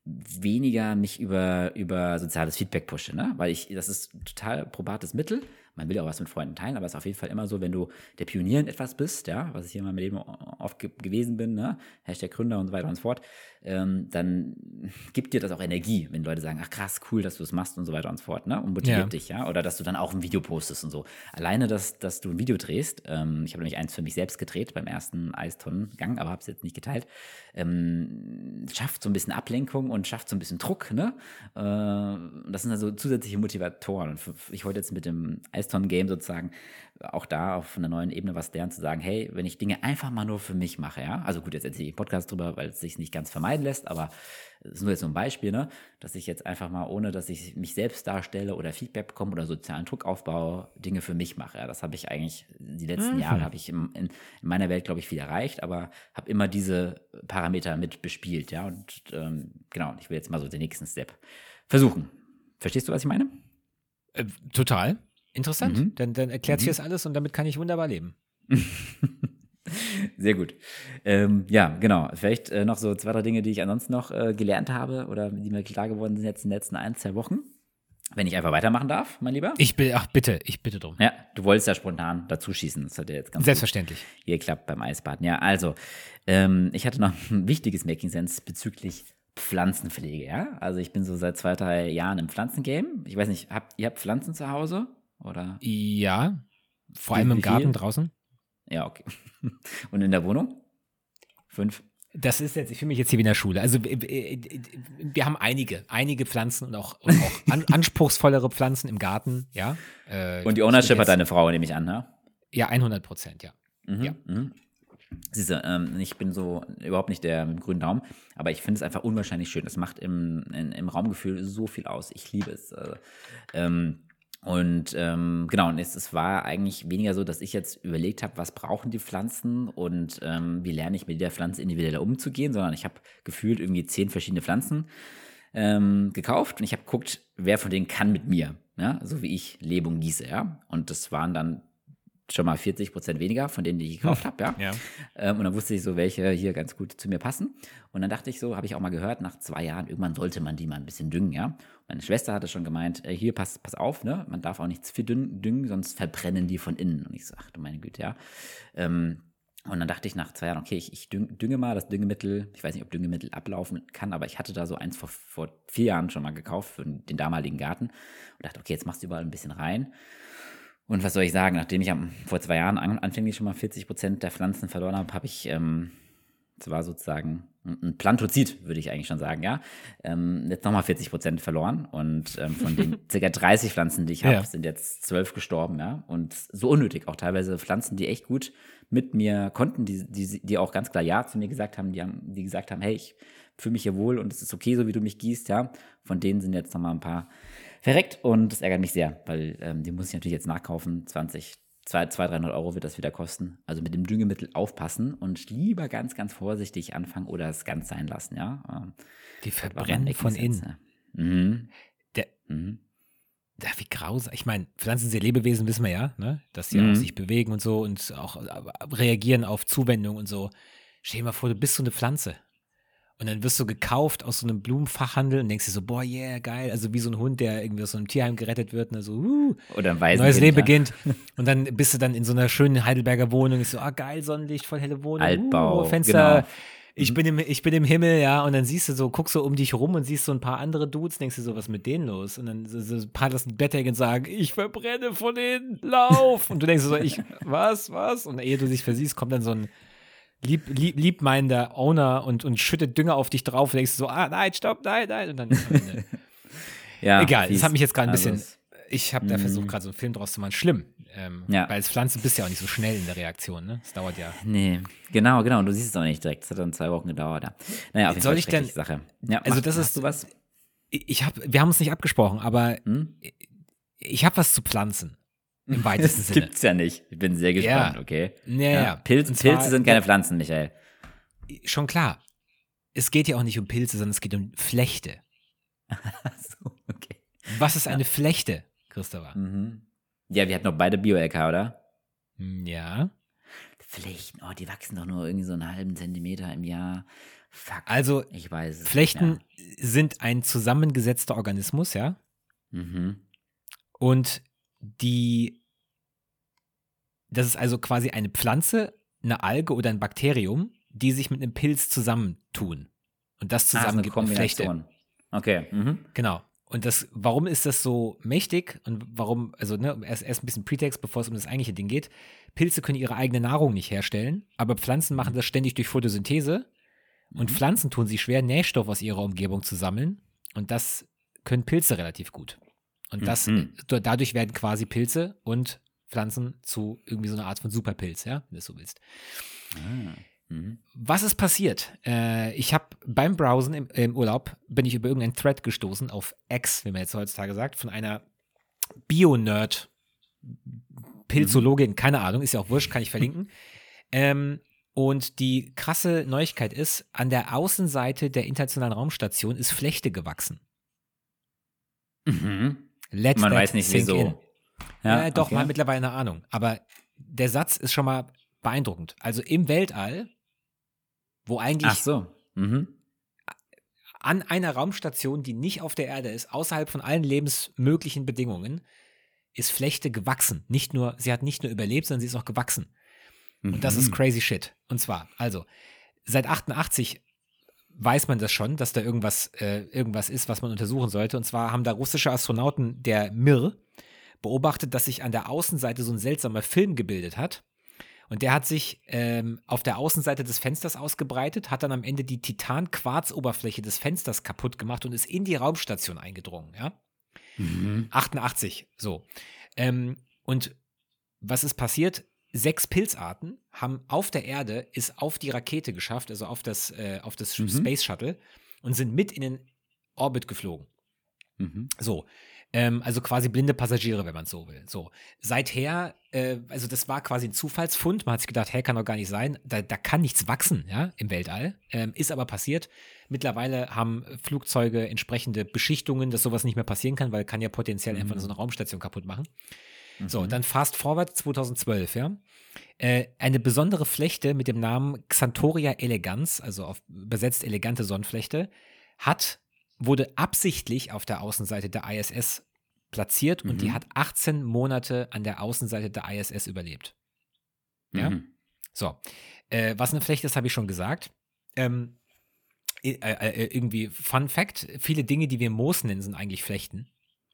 weniger mich über, über soziales Feedback pushe, ne? Weil ich, das ist total probates Mittel man will ja auch was mit Freunden teilen, aber es ist auf jeden Fall immer so, wenn du der Pionier in etwas bist, ja, was ich hier in meinem Leben oft ge gewesen bin, ne, Hashtag Gründer und so weiter und so fort, ähm, dann gibt dir das auch Energie, wenn Leute sagen, ach krass, cool, dass du es machst und so weiter und so fort, ne, und motiviert ja. dich, ja, oder dass du dann auch ein Video postest und so. Alleine, dass, dass du ein Video drehst, ähm, ich habe nämlich eins für mich selbst gedreht beim ersten Eistonnengang, aber habe es jetzt nicht geteilt, ähm, schafft so ein bisschen Ablenkung und schafft so ein bisschen Druck, ne, äh, das sind also zusätzliche Motivatoren und ich wollte jetzt mit dem Eis Eiston-Game sozusagen auch da auf einer neuen Ebene was lernen, zu sagen, hey, wenn ich Dinge einfach mal nur für mich mache, ja, also gut, jetzt erzähle ich Podcast drüber, weil es sich nicht ganz vermeiden lässt, aber das ist nur jetzt so ein Beispiel, ne, dass ich jetzt einfach mal, ohne dass ich mich selbst darstelle oder Feedback bekomme oder sozialen Druck aufbaue, Dinge für mich mache. Ja, das habe ich eigentlich, die letzten mhm. Jahre habe ich in, in, in, meiner Welt, glaube ich, viel erreicht, aber habe immer diese Parameter mit bespielt, ja, und ähm, genau, ich will jetzt mal so den nächsten Step versuchen. Verstehst du, was ich meine? Äh, total. Interessant. Mhm. Dann, dann erklärt mhm. sich das alles und damit kann ich wunderbar leben. Sehr gut. Ähm, ja, genau. Vielleicht äh, noch so zwei, drei Dinge, die ich ansonsten noch äh, gelernt habe oder die mir klar geworden sind jetzt in den letzten ein, zwei Wochen. Wenn ich einfach weitermachen darf, mein Lieber. Ich bin, ach bitte, ich bitte drum. Ja, du wolltest ja spontan dazu schießen. Das hat ja jetzt ganz Selbstverständlich. Hier klappt beim Eisbaden. Ja, also, ähm, ich hatte noch ein wichtiges Making Sense bezüglich Pflanzenpflege, ja. Also ich bin so seit zwei, drei Jahren im Pflanzengame. Ich weiß nicht, habt ihr habt Pflanzen zu Hause? Oder? Ja, vor allem im Garten draußen. Ja, okay. Und in der Wohnung? Fünf? Das ist jetzt, ich fühle mich jetzt hier wie in der Schule. Also wir haben einige, einige Pflanzen und auch, und auch an, anspruchsvollere Pflanzen im Garten, ja. Äh, und die Ownership hat deine Frau, nehme ich an, ne? Ja, 100 Prozent, ja. Mhm, ja. Mhm. Siehst du, ähm, ich bin so überhaupt nicht der mit grünen Daumen, aber ich finde es einfach unwahrscheinlich schön. Es macht im, in, im Raumgefühl so viel aus. Ich liebe es. Äh, ähm, und ähm, genau, und es, es, war eigentlich weniger so, dass ich jetzt überlegt habe, was brauchen die Pflanzen und ähm, wie lerne ich mit der Pflanze individuell umzugehen, sondern ich habe gefühlt irgendwie zehn verschiedene Pflanzen ähm, gekauft und ich habe geguckt, wer von denen kann mit mir, ja, so wie ich lebe und gieße, ja. Und das waren dann schon mal 40 Prozent weniger von denen, die ich gekauft habe, ja. Ja. Ähm, und dann wusste ich so, welche hier ganz gut zu mir passen. Und dann dachte ich so, habe ich auch mal gehört, nach zwei Jahren, irgendwann sollte man die mal ein bisschen düngen, ja. Meine Schwester hatte schon gemeint, äh, hier, pass, pass auf, ne, man darf auch nicht zu viel düngen, düngen, sonst verbrennen die von innen. Und ich so, ach du meine Güte, ja. Ähm, und dann dachte ich nach zwei Jahren, okay, ich, ich dünge mal das Düngemittel. Ich weiß nicht, ob Düngemittel ablaufen kann, aber ich hatte da so eins vor, vor vier Jahren schon mal gekauft für den damaligen Garten und dachte, okay, jetzt machst du überall ein bisschen rein. Und was soll ich sagen, nachdem ich vor zwei Jahren an, anfänglich schon mal 40 Prozent der Pflanzen verloren habe, habe ich, ähm, das war sozusagen ein Plantozid, würde ich eigentlich schon sagen, ja, ähm, jetzt nochmal 40 Prozent verloren. Und ähm, von den ca. 30 Pflanzen, die ich habe, ja. sind jetzt zwölf gestorben, ja. Und so unnötig, auch teilweise Pflanzen, die echt gut mit mir konnten, die, die, die auch ganz klar Ja zu mir gesagt haben, die haben, die gesagt haben, hey, ich fühle mich hier wohl und es ist okay, so wie du mich gießt, ja. Von denen sind jetzt nochmal ein paar verreckt und das ärgert mich sehr, weil ähm, die muss ich natürlich jetzt nachkaufen. 20, 200, 300 Euro wird das wieder kosten. Also mit dem Düngemittel aufpassen und lieber ganz, ganz vorsichtig anfangen oder es ganz sein lassen, ja. Ähm, die verbrennen von innen. Mhm. Der, mhm. Ja, wie grausam. Ich meine, Pflanzen sind Lebewesen, wissen wir ja, ne? dass sie mhm. auch sich bewegen und so und auch äh, reagieren auf Zuwendung und so. Stell dir mal vor, du bist so eine Pflanze. Und dann wirst du gekauft aus so einem Blumenfachhandel und denkst dir so, boah, yeah, geil. Also wie so ein Hund, der irgendwie aus so einem Tierheim gerettet wird. Und so, uh, Oder ein neues Leben beginnt. Und dann bist du dann in so einer schönen Heidelberger Wohnung. Ist so, ah, geil, Sonnenlicht, voll helle Wohnung. Altbau. Uh, Fenster. Genau. Ich bin, im, ich bin im Himmel, ja, und dann siehst du so, guckst du um dich rum und siehst so ein paar andere Dudes, denkst du so, was ist mit denen los? Und dann so, so ein paar lassen Bettdecken sagen, ich verbrenne von denen, lauf! Und du denkst so, ich, was, was? Und ehe du dich versiehst, kommt dann so ein lieb, lieb, liebmeinender Owner und, und schüttet Dünger auf dich drauf und denkst so, ah, nein, stopp, nein, nein. Und dann ja, Egal, fies. das hat mich jetzt gerade ein bisschen. Also, ich habe da versucht, gerade so einen Film draus zu machen. Schlimm. Ähm, ja. Weil als Pflanze bist du ja auch nicht so schnell in der Reaktion, ne? Das dauert ja. Nee, genau, genau. Und du siehst es auch nicht direkt. Das hat dann zwei Wochen gedauert. Ja. Naja, auf jeden Soll Fall ich denn, Sache. Ja, also, mach, das ist sowas. Ich habe, wir haben uns nicht abgesprochen, aber hm? ich habe was zu Pflanzen. Im weitesten das Sinne. gibt's ja nicht. Ich bin sehr gespannt, ja. okay? Ja, ja. Pilze, Pilze sind keine Pflanzen, Michael. Schon klar. Es geht ja auch nicht um Pilze, sondern es geht um Flechte. so, okay. Was ist eine Flechte, Christopher? Mhm. Ja, wir hatten noch beide Bio-LK, oder? Hm, ja. Flechten, oh, die wachsen doch nur irgendwie so einen halben Zentimeter im Jahr. Fuck. Also, ich weiß es, Flechten ja. sind ein zusammengesetzter Organismus, ja. Mhm. Und die, das ist also quasi eine Pflanze, eine Alge oder ein Bakterium, die sich mit einem Pilz zusammentun. Und das ah, zusammen ah, gibt eine Flechte. Okay. Mhm. Genau. Und das, warum ist das so mächtig und warum, also ne, erst, erst ein bisschen Pretext, bevor es um das eigentliche Ding geht. Pilze können ihre eigene Nahrung nicht herstellen, aber Pflanzen machen das ständig durch Photosynthese. Und mhm. Pflanzen tun sich schwer, Nährstoff aus ihrer Umgebung zu sammeln. Und das können Pilze relativ gut. Und das, mhm. Dadurch werden quasi Pilze und Pflanzen zu irgendwie so einer Art von Superpilz, ja, wenn du so willst. Ah. Mhm. Was ist passiert? Äh, ich habe beim Browsen im, im, Urlaub bin ich über irgendeinen Thread gestoßen auf X, wie man jetzt heutzutage sagt, von einer Bio-Nerd, Pilzologin, mhm. keine Ahnung, ist ja auch wurscht, kann ich verlinken. ähm, und die krasse Neuigkeit ist, an der Außenseite der internationalen Raumstation ist Flechte gewachsen. Mhm. Let Man weiß nicht wieso. Ja, ja, doch, okay. mal mittlerweile eine Ahnung. Aber der Satz ist schon mal beeindruckend. Also im Weltall, wo eigentlich Ach so. Mhm. an einer Raumstation, die nicht auf der Erde ist, außerhalb von allen lebensmöglichen Bedingungen, ist Flechte gewachsen. Nicht nur, sie hat nicht nur überlebt, sondern sie ist auch gewachsen. Mhm. Und das ist mhm. crazy shit. Und zwar, also, seit 88 weiß man das schon, dass da irgendwas, äh, irgendwas ist, was man untersuchen sollte. Und zwar haben da russische Astronauten, der Mir, beobachtet, dass sich an der Außenseite so ein seltsamer Film gebildet hat. Und der hat sich ähm, auf der Außenseite des Fensters ausgebreitet, hat dann am Ende die Titan-Quarz-Oberfläche des Fensters kaputt gemacht und ist in die Raumstation eingedrungen, ja? Mhm. 88, so. Ähm, und was ist passiert? Sechs Pilzarten haben auf der Erde ist auf die Rakete geschafft, also auf das, äh, auf das mhm. Space Shuttle und sind mit in den Orbit geflogen. Mhm. So. Ähm, also quasi blinde Passagiere, wenn man es so will. So. Seither, äh, also das war quasi ein Zufallsfund. Man hat sich gedacht, hey, kann doch gar nicht sein. Da, da kann nichts wachsen, ja, im Weltall. Ähm, ist aber passiert. Mittlerweile haben Flugzeuge entsprechende Beschichtungen, dass sowas nicht mehr passieren kann, weil kann ja potenziell mhm. einfach so eine Raumstation kaputt machen. Mhm. So, dann fast forward 2012, ja. Äh, eine besondere Flechte mit dem Namen Xanthoria elegans, also auf, übersetzt elegante Sonnenflechte, hat, wurde absichtlich auf der Außenseite der ISS platziert mhm. und die mhm. hat 18 Monate an der Außenseite der ISS überlebt. Ja. Mhm. So. Äh, was eine Flechte ist, habe ich schon gesagt. Ähm, äh, äh, irgendwie Fun Fact: Viele Dinge, die wir Moos nennen, sind eigentlich Flechten.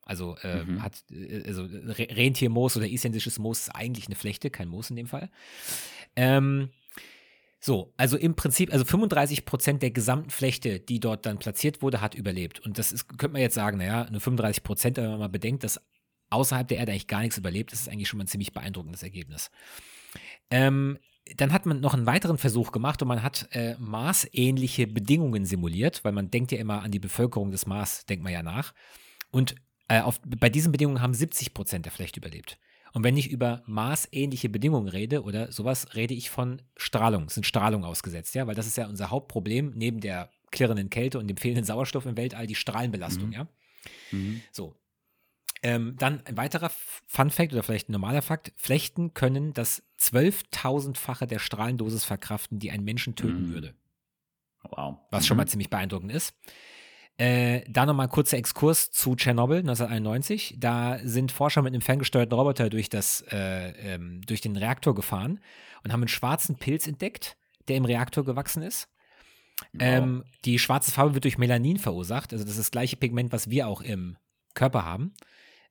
Also äh, mhm. hat äh, also Rentiermoos oder isländisches Moos ist eigentlich eine Flechte, kein Moos in dem Fall. Ähm, so, also im Prinzip, also 35 Prozent der gesamten Flechte, die dort dann platziert wurde, hat überlebt. Und das ist, könnte man jetzt sagen, naja, nur 35 Prozent, wenn man mal bedenkt, dass außerhalb der Erde eigentlich gar nichts überlebt, das ist eigentlich schon mal ein ziemlich beeindruckendes Ergebnis. Ähm, dann hat man noch einen weiteren Versuch gemacht und man hat äh, Mars-ähnliche Bedingungen simuliert, weil man denkt ja immer an die Bevölkerung des Mars, denkt man ja nach. Und äh, auf, bei diesen Bedingungen haben 70 Prozent der Flechte überlebt. Und wenn ich über maßähnliche Bedingungen rede oder sowas, rede ich von Strahlung, sind Strahlung ausgesetzt, ja, weil das ist ja unser Hauptproblem, neben der klirrenden Kälte und dem fehlenden Sauerstoff im Weltall, die Strahlenbelastung, mhm. ja. Mhm. So. Ähm, dann ein weiterer Fun Fact oder vielleicht ein normaler Fakt: Flechten können das 12.000-fache der Strahlendosis verkraften, die einen Menschen töten mhm. würde. Wow. Was schon mal mhm. ziemlich beeindruckend ist. Äh, da nochmal ein kurzer Exkurs zu Tschernobyl 1991. Da sind Forscher mit einem ferngesteuerten Roboter durch, das, äh, ähm, durch den Reaktor gefahren und haben einen schwarzen Pilz entdeckt, der im Reaktor gewachsen ist. Wow. Ähm, die schwarze Farbe wird durch Melanin verursacht. Also das ist das gleiche Pigment, was wir auch im Körper haben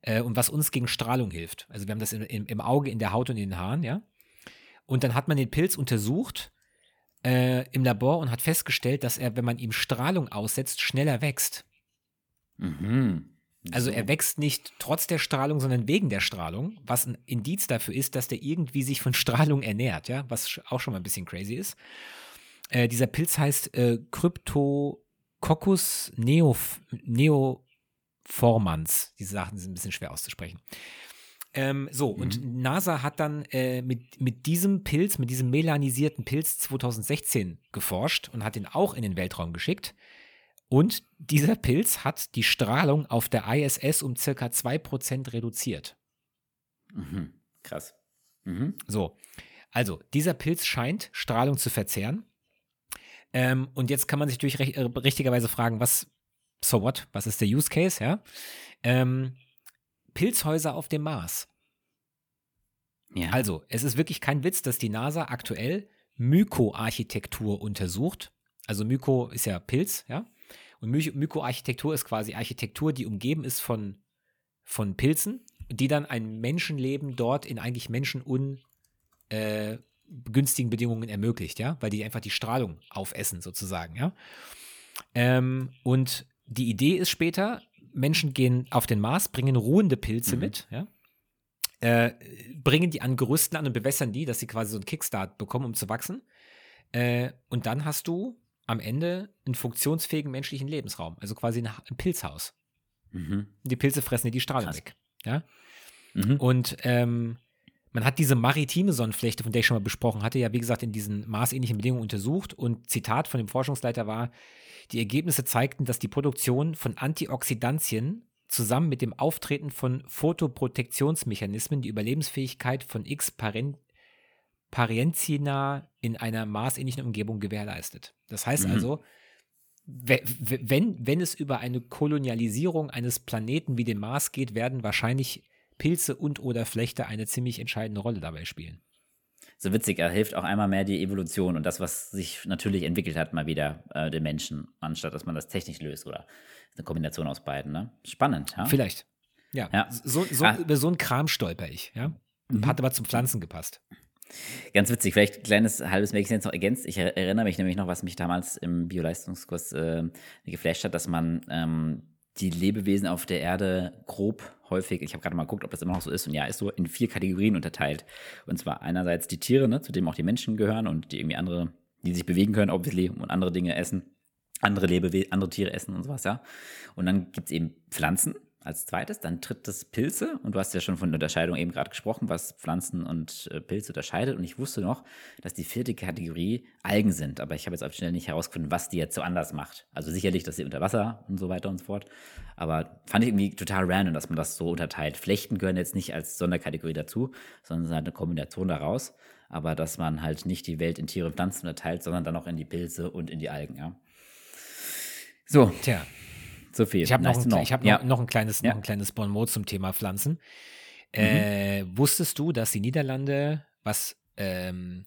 äh, und was uns gegen Strahlung hilft. Also wir haben das in, in, im Auge, in der Haut und in den Haaren, ja. Und dann hat man den Pilz untersucht äh, im Labor und hat festgestellt, dass er, wenn man ihm Strahlung aussetzt, schneller wächst. Mhm. Also er wächst nicht trotz der Strahlung, sondern wegen der Strahlung, was ein Indiz dafür ist, dass der irgendwie sich von Strahlung ernährt, ja, was auch schon mal ein bisschen crazy ist. Äh, dieser Pilz heißt äh, Cryptococcus neof neoformans. Diese Sachen sind ein bisschen schwer auszusprechen. Ähm, so, mhm. und NASA hat dann äh, mit, mit diesem Pilz, mit diesem melanisierten Pilz 2016 geforscht und hat ihn auch in den Weltraum geschickt. Und dieser Pilz hat die Strahlung auf der ISS um circa 2% reduziert. Mhm. Krass. Mhm. So, also dieser Pilz scheint Strahlung zu verzehren. Ähm, und jetzt kann man sich durch äh, richtigerweise fragen, was, so what, was ist der Use Case, ja? Ähm, Pilzhäuser auf dem Mars. Ja. Also, es ist wirklich kein Witz, dass die NASA aktuell Myko-Architektur untersucht. Also Myko ist ja Pilz, ja. Und My Myko-Architektur ist quasi Architektur, die umgeben ist von, von Pilzen, die dann ein Menschenleben dort in eigentlich menschenungünstigen äh, Bedingungen ermöglicht, ja, weil die einfach die Strahlung aufessen, sozusagen, ja. Ähm, und die Idee ist später, Menschen gehen auf den Mars, bringen ruhende Pilze mhm. mit, ja? äh, bringen die an Gerüsten an und bewässern die, dass sie quasi so einen Kickstart bekommen, um zu wachsen. Äh, und dann hast du am Ende einen funktionsfähigen menschlichen Lebensraum, also quasi ein, ein Pilzhaus. Mhm. Die Pilze fressen dir die Strahlung Krass. weg. Ja? Mhm. Und ähm, man hat diese maritime Sonnenflechte, von der ich schon mal besprochen hatte, ja, wie gesagt, in diesen maßähnlichen Bedingungen untersucht. Und Zitat von dem Forschungsleiter war, die Ergebnisse zeigten, dass die Produktion von Antioxidantien zusammen mit dem Auftreten von Photoprotektionsmechanismen die Überlebensfähigkeit von X Parientina in einer maßähnlichen Umgebung gewährleistet. Das heißt mhm. also, wenn, wenn es über eine Kolonialisierung eines Planeten wie dem Mars geht, werden wahrscheinlich Pilze und oder Flechte eine ziemlich entscheidende Rolle dabei spielen so witzig, er hilft auch einmal mehr die Evolution und das, was sich natürlich entwickelt hat, mal wieder äh, den Menschen, anstatt dass man das technisch löst oder eine Kombination aus beiden. Ne? Spannend, ja? Vielleicht. Ja. ja. So, so ah. Über so einen Kram stolper ich, ja. Mhm. Hat aber zum Pflanzen gepasst. Ganz witzig, vielleicht ein kleines halbes Mädchen jetzt noch ergänzt. Ich erinnere mich nämlich noch, was mich damals im Bioleistungskurs äh, geflasht hat, dass man ähm, die Lebewesen auf der Erde grob häufig, ich habe gerade mal geguckt, ob das immer noch so ist, und ja, ist so in vier Kategorien unterteilt. Und zwar einerseits die Tiere, ne, zu denen auch die Menschen gehören und die irgendwie andere, die sich bewegen können, obviously, und andere Dinge essen, andere Lebewesen, andere Tiere essen und sowas, ja. Und dann gibt es eben Pflanzen, als zweites, dann drittes Pilze. Und du hast ja schon von Unterscheidung eben gerade gesprochen, was Pflanzen und äh, Pilze unterscheidet. Und ich wusste noch, dass die vierte Kategorie Algen sind. Aber ich habe jetzt auf schnell nicht herausgefunden, was die jetzt so anders macht. Also sicherlich, dass sie unter Wasser und so weiter und so fort. Aber fand ich irgendwie total random, dass man das so unterteilt. Flechten gehören jetzt nicht als Sonderkategorie dazu, sondern sind halt eine Kombination daraus. Aber dass man halt nicht die Welt in Tiere und Pflanzen unterteilt, sondern dann auch in die Pilze und in die Algen, ja. So. Tja, so viel. Ich habe noch, ein, hab ja. noch, noch, ein kleines, ja. noch ein kleines Bon mot zum Thema Pflanzen. Äh, mhm. wusstest du, dass die Niederlande, was ähm,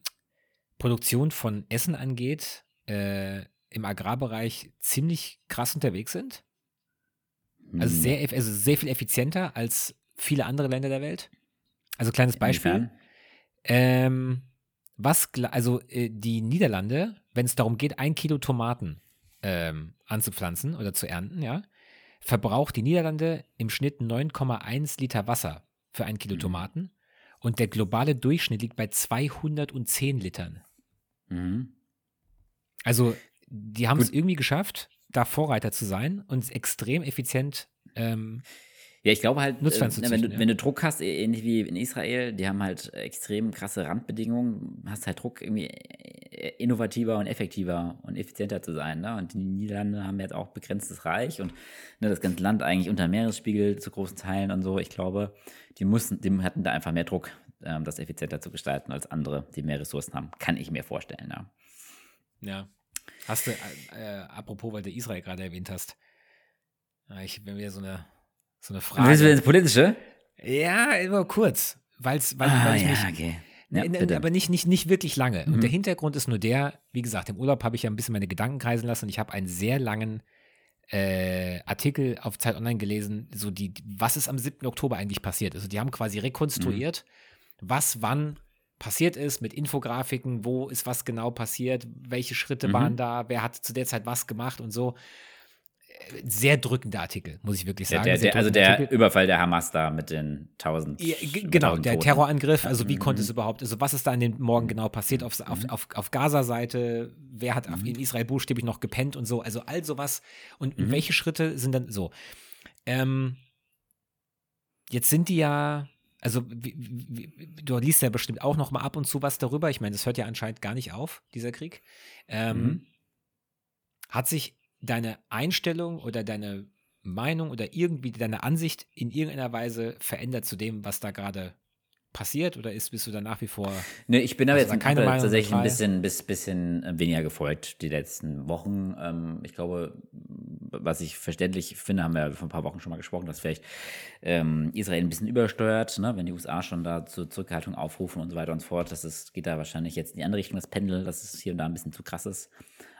Produktion von Essen angeht, äh, im Agrarbereich ziemlich krass unterwegs sind? Also mhm. sehr, also sehr viel effizienter als viele andere Länder der Welt. Also kleines Beispiel. Ähm, was, also äh, die Niederlande, wenn es darum geht, ein Kilo Tomaten ähm, anzupflanzen oder zu ernten, ja, verbraucht die Niederlande im Schnitt 9,1 Liter Wasser für ein Kilo mhm. Tomaten und der globale Durchschnitt liegt bei 210 Litern. Mhm. Also, die haben es irgendwie geschafft, da Vorreiter zu sein und extrem effizient ähm, ja, ich glaube halt, äh, wenn, du, ja. wenn du Druck hast, ähnlich wie in Israel, die haben halt extrem krasse Randbedingungen, hast halt Druck, irgendwie äh, innovativer und effektiver und effizienter zu sein. Ne? Und die Niederlande haben jetzt auch begrenztes Reich und ne, das ganze Land eigentlich unter Meeresspiegel zu großen Teilen und so. Ich glaube, die mussten, die hatten da einfach mehr Druck, ähm, das effizienter zu gestalten als andere, die mehr Ressourcen haben. Kann ich mir vorstellen, ja. Ja. Hast du, äh, äh apropos, weil du Israel gerade erwähnt hast, ich, wenn wir so eine so eine Frage. Willst du ins Politische? Ja, immer kurz. Weil's, weil, ah, weil ich ja, mich, okay. Ja, in, aber nicht, nicht, nicht wirklich lange. Mhm. Und der Hintergrund ist nur der, wie gesagt, im Urlaub habe ich ja ein bisschen meine Gedanken kreisen lassen und ich habe einen sehr langen äh, Artikel auf Zeit Online gelesen, so die, was ist am 7. Oktober eigentlich passiert. Also die haben quasi rekonstruiert, mhm. was wann passiert ist mit Infografiken, wo ist was genau passiert, welche Schritte mhm. waren da, wer hat zu der Zeit was gemacht und so sehr drückender Artikel, muss ich wirklich sagen. Der, der, also der Artikel. Überfall der Hamas da mit den tausend. Ja, genau, 1000 der Toten. Terrorangriff, also wie mhm. konnte es überhaupt, also was ist da an dem Morgen genau passiert auf, auf, mhm. auf, auf Gaza-Seite, wer hat mhm. in Israel buchstäblich noch gepennt und so, also all sowas und mhm. welche Schritte sind dann so. Ähm, jetzt sind die ja, also wie, wie, du liest ja bestimmt auch noch mal ab und zu was darüber, ich meine, das hört ja anscheinend gar nicht auf, dieser Krieg. Ähm, mhm. hat sich deine Einstellung oder deine Meinung oder irgendwie deine Ansicht in irgendeiner Weise verändert zu dem, was da gerade passiert oder ist, bist du da nach wie vor? Ne, ich bin aber jetzt keine Meinung tatsächlich ein bisschen, bis, bisschen äh, weniger gefolgt die letzten Wochen. Ähm, ich glaube, was ich verständlich finde, haben wir vor ein paar Wochen schon mal gesprochen, dass vielleicht ähm, Israel ein bisschen übersteuert, ne? wenn die USA schon da zur Zurückhaltung aufrufen und so weiter und so fort. Das ist, geht da wahrscheinlich jetzt in die andere Richtung, das Pendel, dass es hier und da ein bisschen zu krass ist.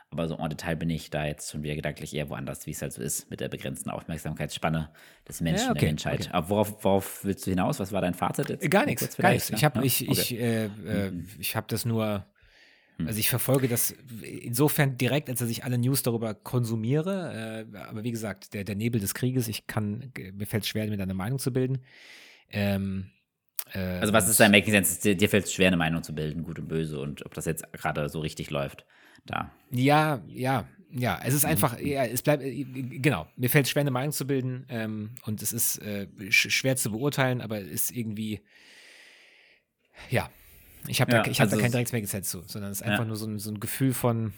Aber so en Detail bin ich da jetzt schon wieder gedanklich eher woanders, wie es halt so ist, mit der begrenzten Aufmerksamkeitsspanne des Menschen ja, okay, der Menschheit. Okay. Aber worauf, worauf, willst du hinaus? Was war dein Fazit jetzt? Gar nichts, gar nichts. Ich habe ja? ich, okay. ich, äh, äh, mhm. ich hab das nur, also ich verfolge das insofern direkt, als dass ich alle News darüber konsumiere. Äh, aber wie gesagt, der, der Nebel des Krieges, ich kann, mir fällt es schwer, mir da eine Meinung zu bilden. Ähm, äh, also was ist dein Making Sense? Dir, dir fällt es schwer, eine Meinung zu bilden, gut und böse und ob das jetzt gerade so richtig läuft da. Ja, ja, ja, es ist mhm. einfach, ja, es bleibt, äh, genau, mir fällt es schwer, eine Meinung zu bilden ähm, und es ist äh, schwer zu beurteilen, aber es ist irgendwie, ja, ich habe ja, da, hab also da kein direktes Gesetz zu, sondern es ist einfach ja. nur so ein, so ein Gefühl von,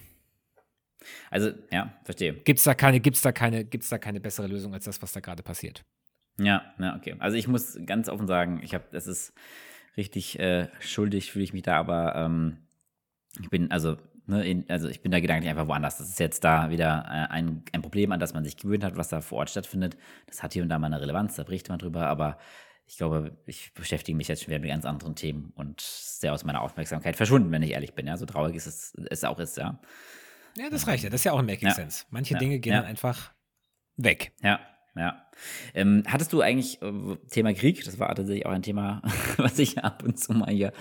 also, ja, verstehe. Gibt es da keine, gibt's da keine, gibt's da keine bessere Lösung als das, was da gerade passiert? Ja, ja, okay. Also ich muss ganz offen sagen, ich habe, das ist richtig äh, schuldig, fühle ich mich da, aber ähm, ich bin, also Ne, in, also ich bin da gedanklich einfach woanders. Das ist jetzt da wieder äh, ein, ein Problem, an das man sich gewöhnt hat, was da vor Ort stattfindet. Das hat hier und da mal eine Relevanz, da berichtet man drüber, aber ich glaube, ich beschäftige mich jetzt schon wieder mit ganz anderen Themen und sehr aus meiner Aufmerksamkeit verschwunden, wenn ich ehrlich bin. Ja, so traurig ist es, es auch ist, ja. Ja, das reicht ja. Das ist ja auch ein Making ja. Sense. Manche ja. Dinge gehen ja. dann einfach weg. Ja, ja. Ähm, hattest du eigentlich, äh, Thema Krieg, das war tatsächlich auch ein Thema, was ich ab und zu mal hier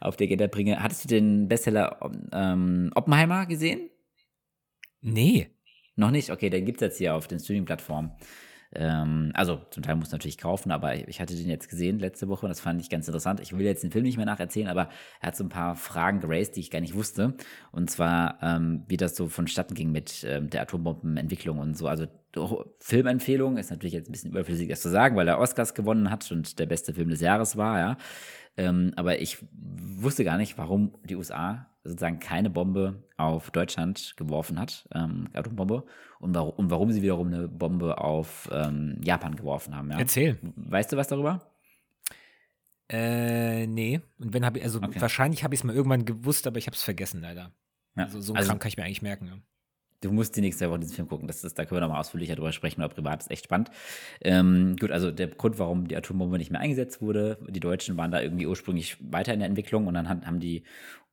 auf der Agenda bringe. Hattest du den Bestseller ähm, Oppenheimer gesehen? Nee. Noch nicht? Okay, den gibt es jetzt hier auf den Streaming-Plattformen. Ähm, also zum Teil muss natürlich kaufen, aber ich hatte den jetzt gesehen letzte Woche und das fand ich ganz interessant. Ich will jetzt den Film nicht mehr nacherzählen, aber er hat so ein paar Fragen geraced, die ich gar nicht wusste. Und zwar, ähm, wie das so vonstatten ging mit ähm, der Atombombenentwicklung und so. Also Filmempfehlung ist natürlich jetzt ein bisschen überflüssig, das zu sagen, weil er Oscars gewonnen hat und der beste Film des Jahres war, ja. Ähm, aber ich wusste gar nicht, warum die USA sozusagen keine Bombe auf Deutschland geworfen hat, ähm, Atombombe, und, warum, und warum sie wiederum eine Bombe auf ähm, Japan geworfen haben. Ja? Erzähl. Weißt du was darüber? Äh, nee. Und wenn habe ich, also okay. wahrscheinlich habe ich es mal irgendwann gewusst, aber ich habe es vergessen, leider. Ja. Also so ein also, Kram kann ich mir eigentlich merken. Ja. Du musst die nächste Woche diesen Film gucken. Das ist, da können wir nochmal ausführlicher drüber sprechen, aber privat ist echt spannend. Ähm, gut, also der Grund, warum die Atombombe nicht mehr eingesetzt wurde, die Deutschen waren da irgendwie ursprünglich weiter in der Entwicklung und dann haben die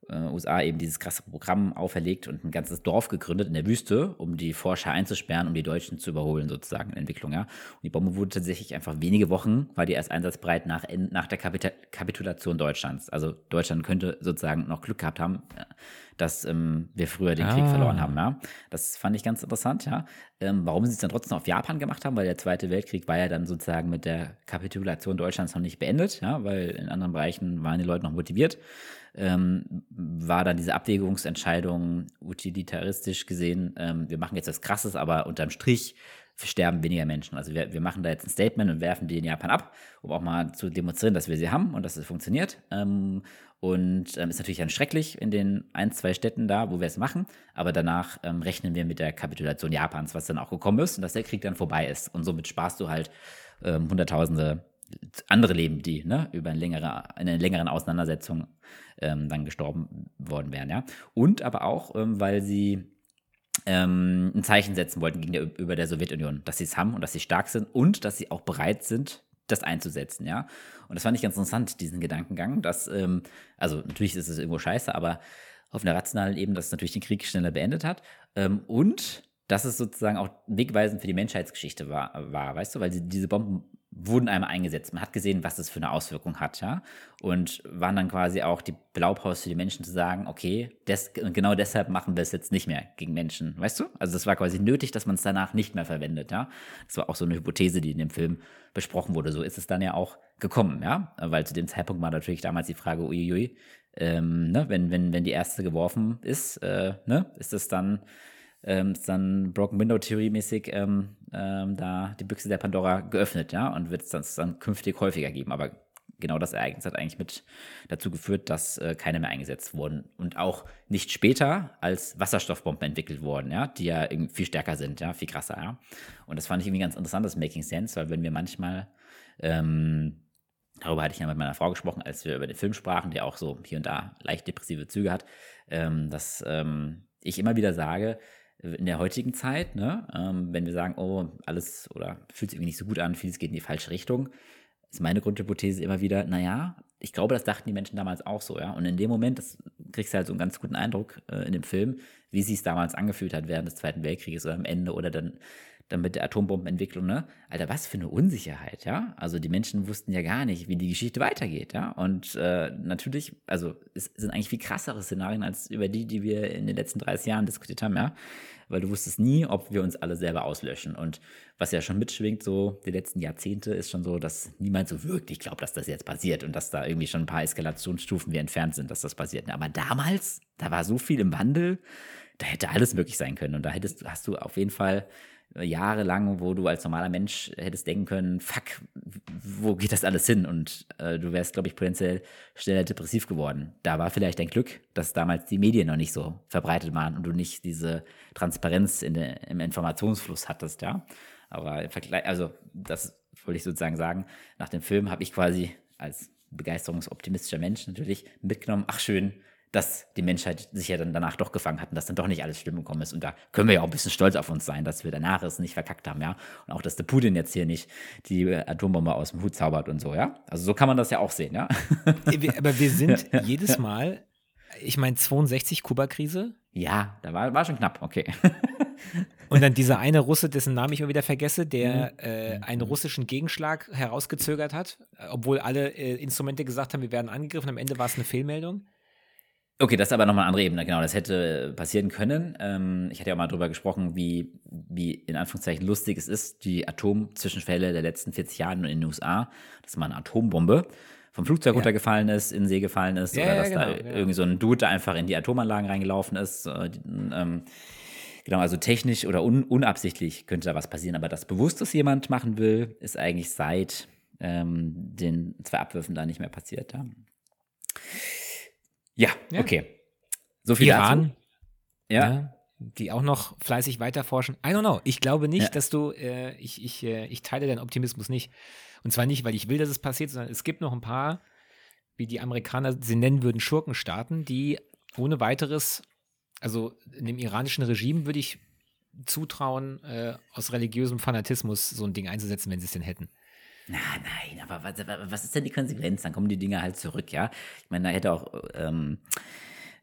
äh, USA eben dieses krasse Programm auferlegt und ein ganzes Dorf gegründet in der Wüste, um die Forscher einzusperren, um die Deutschen zu überholen, sozusagen in Entwicklung. Ja. Und die Bombe wurde tatsächlich einfach wenige Wochen, war die erst einsatzbereit nach, nach der Kapita Kapitulation Deutschlands. Also Deutschland könnte sozusagen noch Glück gehabt haben, dass ähm, wir früher den ah. Krieg verloren haben. Ja. Das fand ich ganz interessant, ja. Ähm, warum sie es dann trotzdem auf Japan gemacht haben, weil der Zweite Weltkrieg war ja dann sozusagen mit der Kapitulation Deutschlands noch nicht beendet, ja, weil in anderen Bereichen waren die Leute noch motiviert ähm, war dann diese Abwägungsentscheidung utilitaristisch gesehen, ähm, wir machen jetzt was Krasses, aber unterm Strich sterben weniger Menschen. Also wir, wir machen da jetzt ein Statement und werfen die in Japan ab, um auch mal zu demonstrieren, dass wir sie haben und dass es funktioniert. Ähm, und ähm, ist natürlich dann schrecklich in den ein, zwei Städten da, wo wir es machen. Aber danach ähm, rechnen wir mit der Kapitulation Japans, was dann auch gekommen ist und dass der Krieg dann vorbei ist. Und somit sparst du halt ähm, Hunderttausende andere Leben, die ne, über eine längere, eine längeren Auseinandersetzung ähm, dann gestorben worden wären. Ja? Und aber auch, ähm, weil sie ähm, ein Zeichen setzen wollten gegenüber der Sowjetunion, dass sie es haben und dass sie stark sind und dass sie auch bereit sind, das einzusetzen, ja. Und das fand ich ganz interessant, diesen Gedankengang, dass, ähm, also natürlich ist es irgendwo scheiße, aber auf einer rationalen Ebene, dass es natürlich den Krieg schneller beendet hat. Ähm, und dass es sozusagen auch wegweisend für die Menschheitsgeschichte war, war weißt du, weil sie, diese Bomben wurden einmal eingesetzt. Man hat gesehen, was das für eine Auswirkung hat, ja. Und waren dann quasi auch die Blaupause für die Menschen zu sagen, okay, des, genau deshalb machen wir es jetzt nicht mehr gegen Menschen, weißt du? Also das war quasi nötig, dass man es danach nicht mehr verwendet, ja. Das war auch so eine Hypothese, die in dem Film besprochen wurde. So ist es dann ja auch gekommen, ja. Weil zu dem Zeitpunkt war natürlich damals die Frage, uiuiui, ähm, ne, wenn, wenn, wenn die erste geworfen ist, äh, ne, ist es dann ähm, ist dann Broken Window Theory mäßig ähm, ähm, da die Büchse der Pandora geöffnet, ja, und wird es dann, dann künftig häufiger geben. Aber genau das Ereignis hat eigentlich mit dazu geführt, dass äh, keine mehr eingesetzt wurden und auch nicht später als Wasserstoffbomben entwickelt wurden, ja, die ja viel stärker sind, ja, viel krasser, ja. Und das fand ich irgendwie ganz interessant, das Making Sense, weil wenn wir manchmal ähm, Darüber hatte ich ja mit meiner Frau gesprochen, als wir über den Film sprachen, der auch so hier und da leicht depressive Züge hat, ähm, dass ähm, ich immer wieder sage, in der heutigen Zeit, ne, ähm, wenn wir sagen, oh, alles oder fühlt sich irgendwie nicht so gut an, vieles geht in die falsche Richtung, ist meine Grundhypothese immer wieder, naja, ich glaube, das dachten die Menschen damals auch so, ja. Und in dem Moment, das kriegst du halt so einen ganz guten Eindruck äh, in dem Film, wie sich es damals angefühlt hat während des Zweiten Weltkrieges oder am Ende oder dann dann mit der Atombombenentwicklung, ne? Alter, was für eine Unsicherheit, ja? Also die Menschen wussten ja gar nicht, wie die Geschichte weitergeht, ja? Und äh, natürlich, also es sind eigentlich viel krassere Szenarien als über die, die wir in den letzten 30 Jahren diskutiert haben, ja? Weil du wusstest nie, ob wir uns alle selber auslöschen. Und was ja schon mitschwingt, so die letzten Jahrzehnte, ist schon so, dass niemand so wirklich glaubt, dass das jetzt passiert und dass da irgendwie schon ein paar Eskalationsstufen wie entfernt sind, dass das passiert. Aber damals, da war so viel im Wandel, da hätte alles möglich sein können. Und da hättest, hast du auf jeden Fall jahrelang, wo du als normaler Mensch hättest denken können, fuck, wo geht das alles hin? Und äh, du wärst, glaube ich, potenziell schneller depressiv geworden. Da war vielleicht dein Glück, dass damals die Medien noch nicht so verbreitet waren und du nicht diese Transparenz in der, im Informationsfluss hattest, ja. Aber im Vergleich, also das wollte ich sozusagen sagen, nach dem Film habe ich quasi als begeisterungsoptimistischer Mensch natürlich mitgenommen, ach schön, dass die Menschheit sich ja dann danach doch gefangen hat und dass dann doch nicht alles schlimm gekommen ist. Und da können wir ja auch ein bisschen stolz auf uns sein, dass wir danach es nicht verkackt haben, ja. Und auch, dass der Putin jetzt hier nicht die Atombombe aus dem Hut zaubert und so, ja. Also so kann man das ja auch sehen, ja. Aber wir sind jedes Mal, ich meine, 62 Kuba-Krise. Ja, da war, war schon knapp, okay. Und dann dieser eine Russe, dessen Namen ich immer wieder vergesse, der mhm. äh, einen russischen Gegenschlag herausgezögert hat, obwohl alle äh, Instrumente gesagt haben, wir werden angegriffen. Am Ende war es eine Fehlmeldung. Okay, das ist aber nochmal eine andere Ebene, genau. Das hätte passieren können. Ähm, ich hatte ja auch mal drüber gesprochen, wie, wie in Anführungszeichen lustig es ist, die Atomzwischenfälle der letzten 40 Jahre in den USA, dass mal eine Atombombe vom Flugzeug ja. runtergefallen ist, in den See gefallen ist, ja, oder dass ja, genau, da irgendwie so ein Dude einfach in die Atomanlagen reingelaufen ist. Äh, ähm, genau, also technisch oder un unabsichtlich könnte da was passieren, aber das bewusst, dass jemand machen will, ist eigentlich seit ähm, den zwei Abwürfen da nicht mehr passiert. Ja. Ja, ja. okay. So viel Iran. Ja. ja. Die auch noch fleißig weiterforschen. I don't know. Ich glaube nicht, ja. dass du, äh, ich, ich, äh, ich teile deinen Optimismus nicht. Und zwar nicht, weil ich will, dass es passiert, sondern es gibt noch ein paar, wie die Amerikaner sie nennen würden, Schurkenstaaten, die ohne weiteres, also in dem iranischen Regime würde ich zutrauen, äh, aus religiösem Fanatismus so ein Ding einzusetzen, wenn sie es denn hätten. Na, nein, aber was, was, ist denn die Konsequenz? Dann kommen die Dinge halt zurück, ja. Ich meine, da hätte auch ähm,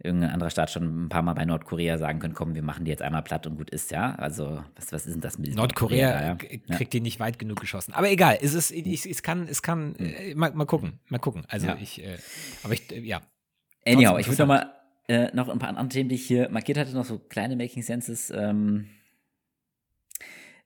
irgendein anderer Staat schon ein paar Mal bei Nordkorea sagen können, komm, wir machen die jetzt einmal platt und gut ist, ja. Also, was, was ist denn das mit Nordkorea? Nordkorea ja? kriegt ja. die nicht weit genug geschossen. Aber egal, es ist, ich, es kann, es kann, hm. äh, mal, mal gucken, mal gucken. Also ja. ich, äh, aber ich, äh, ja. Anyhow, ich würde noch mal äh, noch ein paar andere Themen, die ich hier markiert hatte, noch so kleine Making Senses. Ähm,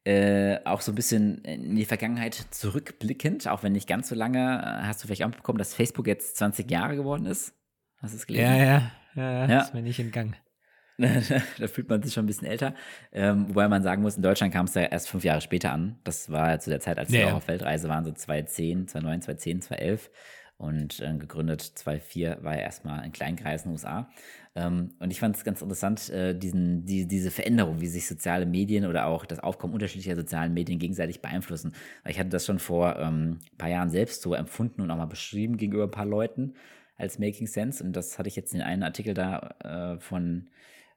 äh, auch so ein bisschen in die Vergangenheit zurückblickend, auch wenn nicht ganz so lange, äh, hast du vielleicht auch mitbekommen, dass Facebook jetzt 20 Jahre geworden ist? Hast du es gelesen? Ja, ja, ja, ja. ist mir nicht entgangen. da fühlt man sich schon ein bisschen älter. Ähm, wobei man sagen muss, in Deutschland kam es ja erst fünf Jahre später an. Das war ja zu der Zeit, als wir ja, auch auf Weltreise waren, so 2010, 2009, 2010, 2011. Und äh, gegründet 2004 war er erstmal in Kleinkreis in den USA. Ähm, und ich fand es ganz interessant, äh, diesen, die, diese Veränderung, wie sich soziale Medien oder auch das Aufkommen unterschiedlicher sozialen Medien gegenseitig beeinflussen. Weil ich hatte das schon vor ähm, ein paar Jahren selbst so empfunden und auch mal beschrieben gegenüber ein paar Leuten als Making Sense. Und das hatte ich jetzt in einem Artikel da äh, von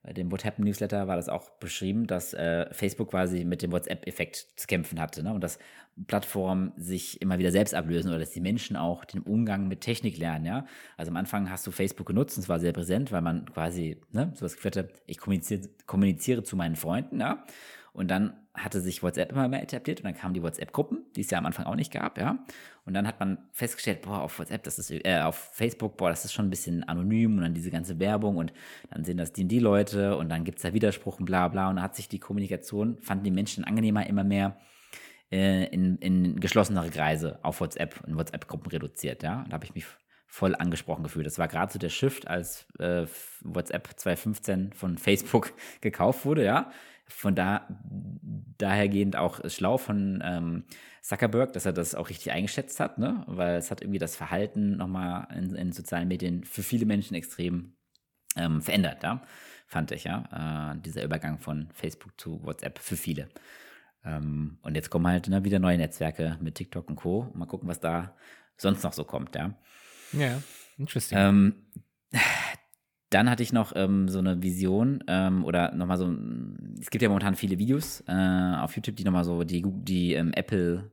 dem What Happened Newsletter war das auch beschrieben, dass äh, Facebook quasi mit dem WhatsApp-Effekt zu kämpfen hatte. Ne? Und dass Plattformen sich immer wieder selbst ablösen oder dass die Menschen auch den Umgang mit Technik lernen, ja. Also am Anfang hast du Facebook genutzt und es war sehr präsent, weil man quasi, ne, sowas geführt hat, ich kommuniziere, kommuniziere zu meinen Freunden, ja. Und dann hatte sich WhatsApp immer mehr etabliert und dann kamen die WhatsApp-Gruppen, die es ja am Anfang auch nicht gab, ja. Und dann hat man festgestellt, boah, auf WhatsApp, das ist, äh, auf Facebook, boah, das ist schon ein bisschen anonym und dann diese ganze Werbung und dann sehen das die, die Leute und dann gibt es da Widerspruch und bla bla und dann hat sich die Kommunikation, fanden die Menschen angenehmer, immer mehr äh, in, in geschlossenere Kreise auf WhatsApp, in WhatsApp-Gruppen reduziert, ja. Da habe ich mich voll angesprochen gefühlt. Das war gerade so der Shift, als äh, WhatsApp 2015 von Facebook gekauft wurde, ja. Von da dahergehend auch schlau von ähm, Zuckerberg, dass er das auch richtig eingeschätzt hat, ne? Weil es hat irgendwie das Verhalten nochmal in, in sozialen Medien für viele Menschen extrem ähm, verändert, ja. Fand ich, ja. Äh, dieser Übergang von Facebook zu WhatsApp für viele. Ähm, und jetzt kommen halt ne, wieder neue Netzwerke mit TikTok und Co. Mal gucken, was da sonst noch so kommt, ja. Ja, interesting. Ähm, dann hatte ich noch ähm, so eine Vision ähm, oder nochmal so, es gibt ja momentan viele Videos äh, auf YouTube, die nochmal so die, die ähm, Apple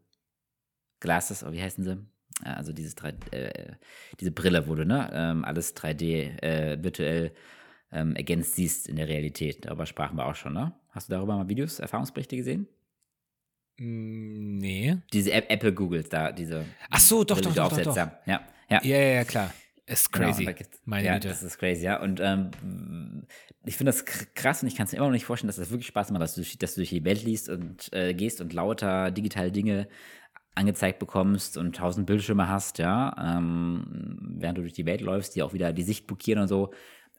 Glasses, oh, wie heißen sie? Also dieses 3, äh, diese Brille, wo du ne, ähm, alles 3D äh, virtuell ähm, ergänzt siehst in der Realität. Darüber sprachen wir auch schon, ne? Hast du darüber mal Videos, Erfahrungsberichte gesehen? Mm, nee. Diese Apple Googles da, diese. Ach so, doch, doch, doch, doch, doch. Ja, ja. Ja, ja, ja klar. Ist genau, crazy. Genau, Meine ja, Güte. das ist crazy, ja. Und ähm, ich finde das krass und ich kann es mir immer noch nicht vorstellen, dass das wirklich Spaß macht, dass du, dass du durch die Welt liest und äh, gehst und lauter digitale Dinge angezeigt bekommst und tausend Bildschirme hast, ja, ähm, während du durch die Welt läufst, die auch wieder die Sicht blockieren und so.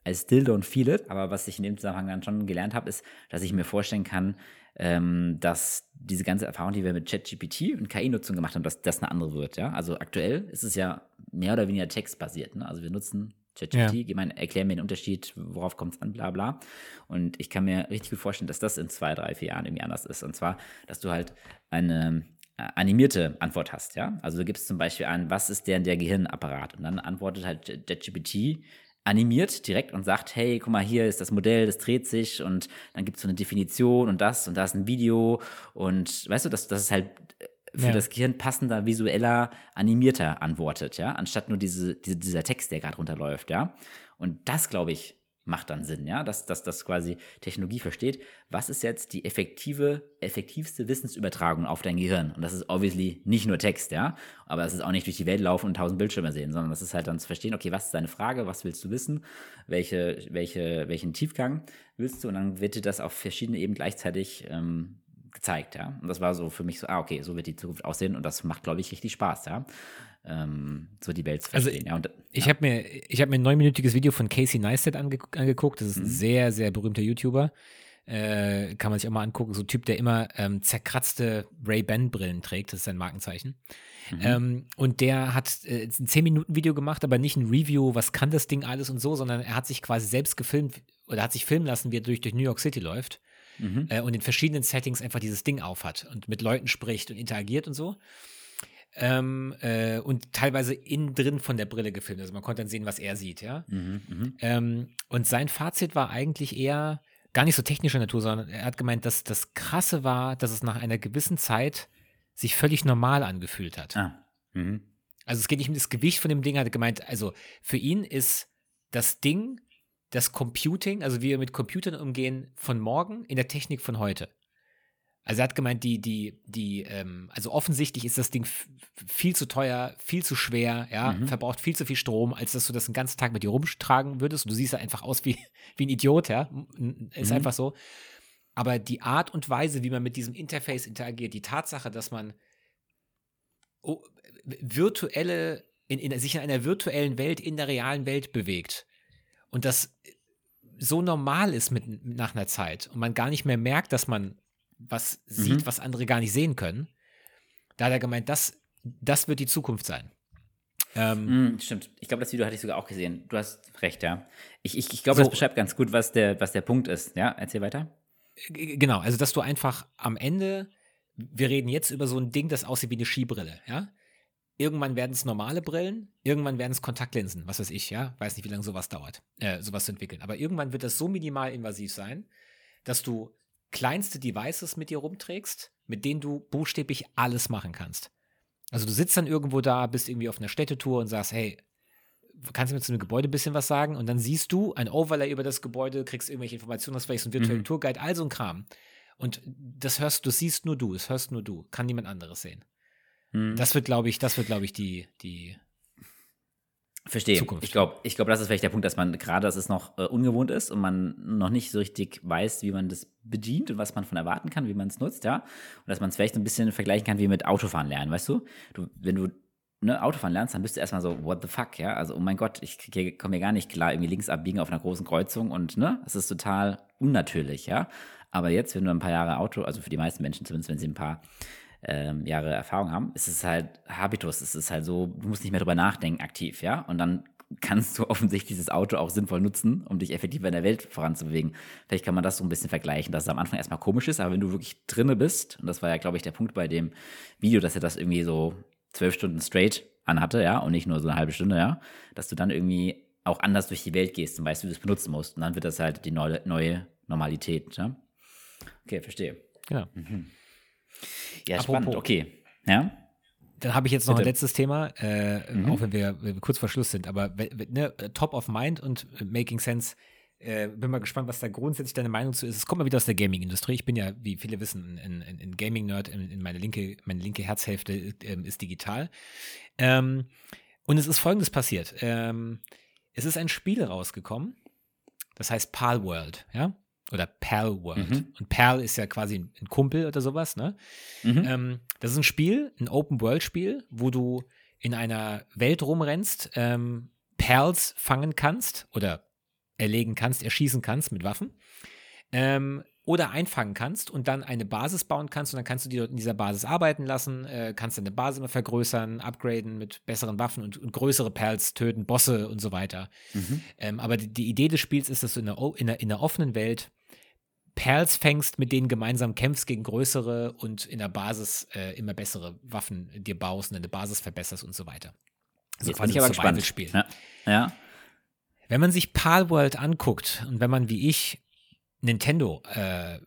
I still don't feel it. Aber was ich in dem Zusammenhang dann schon gelernt habe, ist, dass ich mir vorstellen kann, ähm, dass diese ganze Erfahrung, die wir mit ChatGPT und KI-Nutzung gemacht haben, dass das eine andere wird. Ja? Also aktuell ist es ja mehr oder weniger textbasiert. Ne? Also wir nutzen ChatGPT, ja. erklär mir den Unterschied, worauf kommt es an, bla bla. Und ich kann mir richtig gut vorstellen, dass das in zwei, drei, vier Jahren irgendwie anders ist. Und zwar, dass du halt eine äh, animierte Antwort hast, ja. Also du gibst zum Beispiel an, was ist der, der Gehirnapparat? Und dann antwortet halt ChatGPT animiert direkt und sagt, hey, guck mal, hier ist das Modell, das dreht sich und dann gibt es so eine Definition und das und da ist ein Video und weißt du, dass das ist halt äh, für ja. das Gehirn passender, visueller, animierter antwortet, ja, anstatt nur diese, diese dieser Text, der gerade runterläuft, ja. Und das, glaube ich, macht dann Sinn, ja, dass, dass das quasi Technologie versteht, was ist jetzt die effektive, effektivste Wissensübertragung auf dein Gehirn? Und das ist obviously nicht nur Text, ja, aber es ist auch nicht durch die Welt laufen und tausend Bildschirme sehen, sondern das ist halt dann zu verstehen, okay, was ist deine Frage, was willst du wissen, welche, welche, welchen Tiefgang willst du? Und dann wird dir das auf verschiedene Ebenen gleichzeitig ähm, gezeigt, ja. Und das war so für mich so, ah, okay, so wird die Zukunft aussehen und das macht, glaube ich, richtig Spaß, ja ähm, so die Welt zu also verstehen. Also, ja, und, ich habe mir, hab mir ein neunminütiges Video von Casey Neistat ange angeguckt. Das ist ein mhm. sehr, sehr berühmter YouTuber. Äh, kann man sich auch mal angucken. So ein Typ, der immer ähm, zerkratzte Ray-Ban-Brillen trägt. Das ist sein Markenzeichen. Mhm. Ähm, und der hat äh, ein 10-Minuten-Video gemacht, aber nicht ein Review, was kann das Ding alles und so, sondern er hat sich quasi selbst gefilmt oder hat sich filmen lassen, wie er durch, durch New York City läuft. Mhm. Äh, und in verschiedenen Settings einfach dieses Ding aufhat und mit Leuten spricht und interagiert und so ähm, äh, und teilweise innen drin von der Brille gefilmt. Also man konnte dann sehen, was er sieht, ja. Mhm, mh. ähm, und sein Fazit war eigentlich eher gar nicht so technischer Natur, sondern er hat gemeint, dass das Krasse war, dass es nach einer gewissen Zeit sich völlig normal angefühlt hat. Ah. Mhm. Also es geht nicht um das Gewicht von dem Ding, hat er gemeint, also für ihn ist das Ding das Computing, also wie wir mit Computern umgehen, von morgen in der Technik von heute. Also er hat gemeint, die, die, die, ähm, also offensichtlich ist das Ding viel zu teuer, viel zu schwer, ja, mhm. verbraucht viel zu viel Strom, als dass du das den ganzen Tag mit dir rumtragen würdest. Und du siehst ja einfach aus wie, wie ein Idiot, ja. Ist mhm. einfach so. Aber die Art und Weise, wie man mit diesem Interface interagiert, die Tatsache, dass man oh, virtuelle, in, in, sich in einer virtuellen Welt, in der realen Welt bewegt und das so normal ist mit, nach einer Zeit und man gar nicht mehr merkt, dass man was sieht, mhm. was andere gar nicht sehen können. Da hat er gemeint, das, das wird die Zukunft sein. Ähm, mm, stimmt. Ich glaube, das Video hatte ich sogar auch gesehen. Du hast recht, ja. Ich, ich, ich glaube, so, das beschreibt ganz gut, was der, was der Punkt ist. Ja, erzähl weiter. Genau, also dass du einfach am Ende, wir reden jetzt über so ein Ding, das aussieht wie eine Skibrille, ja. Irgendwann werden es normale Brillen, irgendwann werden es Kontaktlinsen, was weiß ich, ja. Weiß nicht, wie lange sowas dauert, äh, sowas zu entwickeln. Aber irgendwann wird das so minimal invasiv sein, dass du kleinste Devices mit dir rumträgst, mit denen du buchstäblich alles machen kannst. Also du sitzt dann irgendwo da, bist irgendwie auf einer Städtetour und sagst, hey, kannst du mir zu einem Gebäude ein bisschen was sagen? Und dann siehst du ein Overlay über das Gebäude, kriegst irgendwelche Informationen, das vielleicht so ein virtueller mhm. Tourguide, all so ein Kram. Und das hörst, du siehst nur du, es hörst nur du, kann niemand anderes sehen. Mhm. Das wird, glaube ich, das wird, glaube ich, die, die Verstehe. Zukunft. Ich glaube, ich glaub, das ist vielleicht der Punkt, dass man gerade, dass es noch äh, ungewohnt ist und man noch nicht so richtig weiß, wie man das bedient und was man von erwarten kann, wie man es nutzt, ja. Und dass man es vielleicht ein bisschen vergleichen kann wie mit Autofahren lernen, weißt du? du wenn du ne, Autofahren lernst, dann bist du erstmal so, what the fuck, ja? Also, oh mein Gott, ich komme mir gar nicht klar, irgendwie links abbiegen auf einer großen Kreuzung und, ne, das ist total unnatürlich, ja? Aber jetzt, wenn du ein paar Jahre Auto, also für die meisten Menschen, zumindest wenn sie ein paar ähm, Jahre Erfahrung haben, ist es halt Habitus. Es ist halt so, du musst nicht mehr drüber nachdenken aktiv, ja. Und dann kannst du offensichtlich dieses Auto auch sinnvoll nutzen, um dich effektiv in der Welt voranzubewegen. Vielleicht kann man das so ein bisschen vergleichen, dass es am Anfang erstmal komisch ist, aber wenn du wirklich drinne bist, und das war ja, glaube ich, der Punkt bei dem Video, dass er das irgendwie so zwölf Stunden straight anhatte, ja, und nicht nur so eine halbe Stunde, ja, dass du dann irgendwie auch anders durch die Welt gehst und weißt, wie du es benutzen musst. Und dann wird das halt die neue, neue Normalität, ja. Okay, verstehe. Ja. Mhm. Ja, Apropos, spannend, okay. Ja. Dann habe ich jetzt noch Bitte. ein letztes Thema, äh, mhm. auch wenn wir, wenn wir, kurz vor Schluss sind, aber ne, Top of Mind und Making Sense. Äh, bin mal gespannt, was da grundsätzlich deine Meinung zu ist. Es kommt mal wieder aus der Gaming-Industrie. Ich bin ja, wie viele wissen, ein, Gaming-Nerd. In, in, meine linke, meine linke Herzhälfte äh, ist digital. Ähm, und es ist Folgendes passiert. Ähm, es ist ein Spiel rausgekommen. Das heißt Pal World. Ja, oder Pal World. Mhm. Und Pal ist ja quasi ein Kumpel oder sowas, ne? Mhm. Ähm, das ist ein Spiel, ein Open-World-Spiel, wo du in einer Welt rumrennst, ähm, Pals fangen kannst oder erlegen kannst, erschießen kannst mit Waffen. Ähm, oder einfangen kannst und dann eine Basis bauen kannst und dann kannst du die dort in dieser Basis arbeiten lassen, äh, kannst deine Basis immer vergrößern, upgraden mit besseren Waffen und, und größere Perls töten, Bosse und so weiter. Mhm. Ähm, aber die, die, Idee des Spiels ist, dass du in einer, in einer, in einer offenen Welt Perls fängst, mit denen gemeinsam kämpfst gegen größere und in der Basis äh, immer bessere Waffen dir baust und deine Basis verbesserst und so weiter. So Jetzt bin ich aber gespannt. Spiel. Ja. ja. Wenn man sich Palworld anguckt und wenn man wie ich Nintendo äh,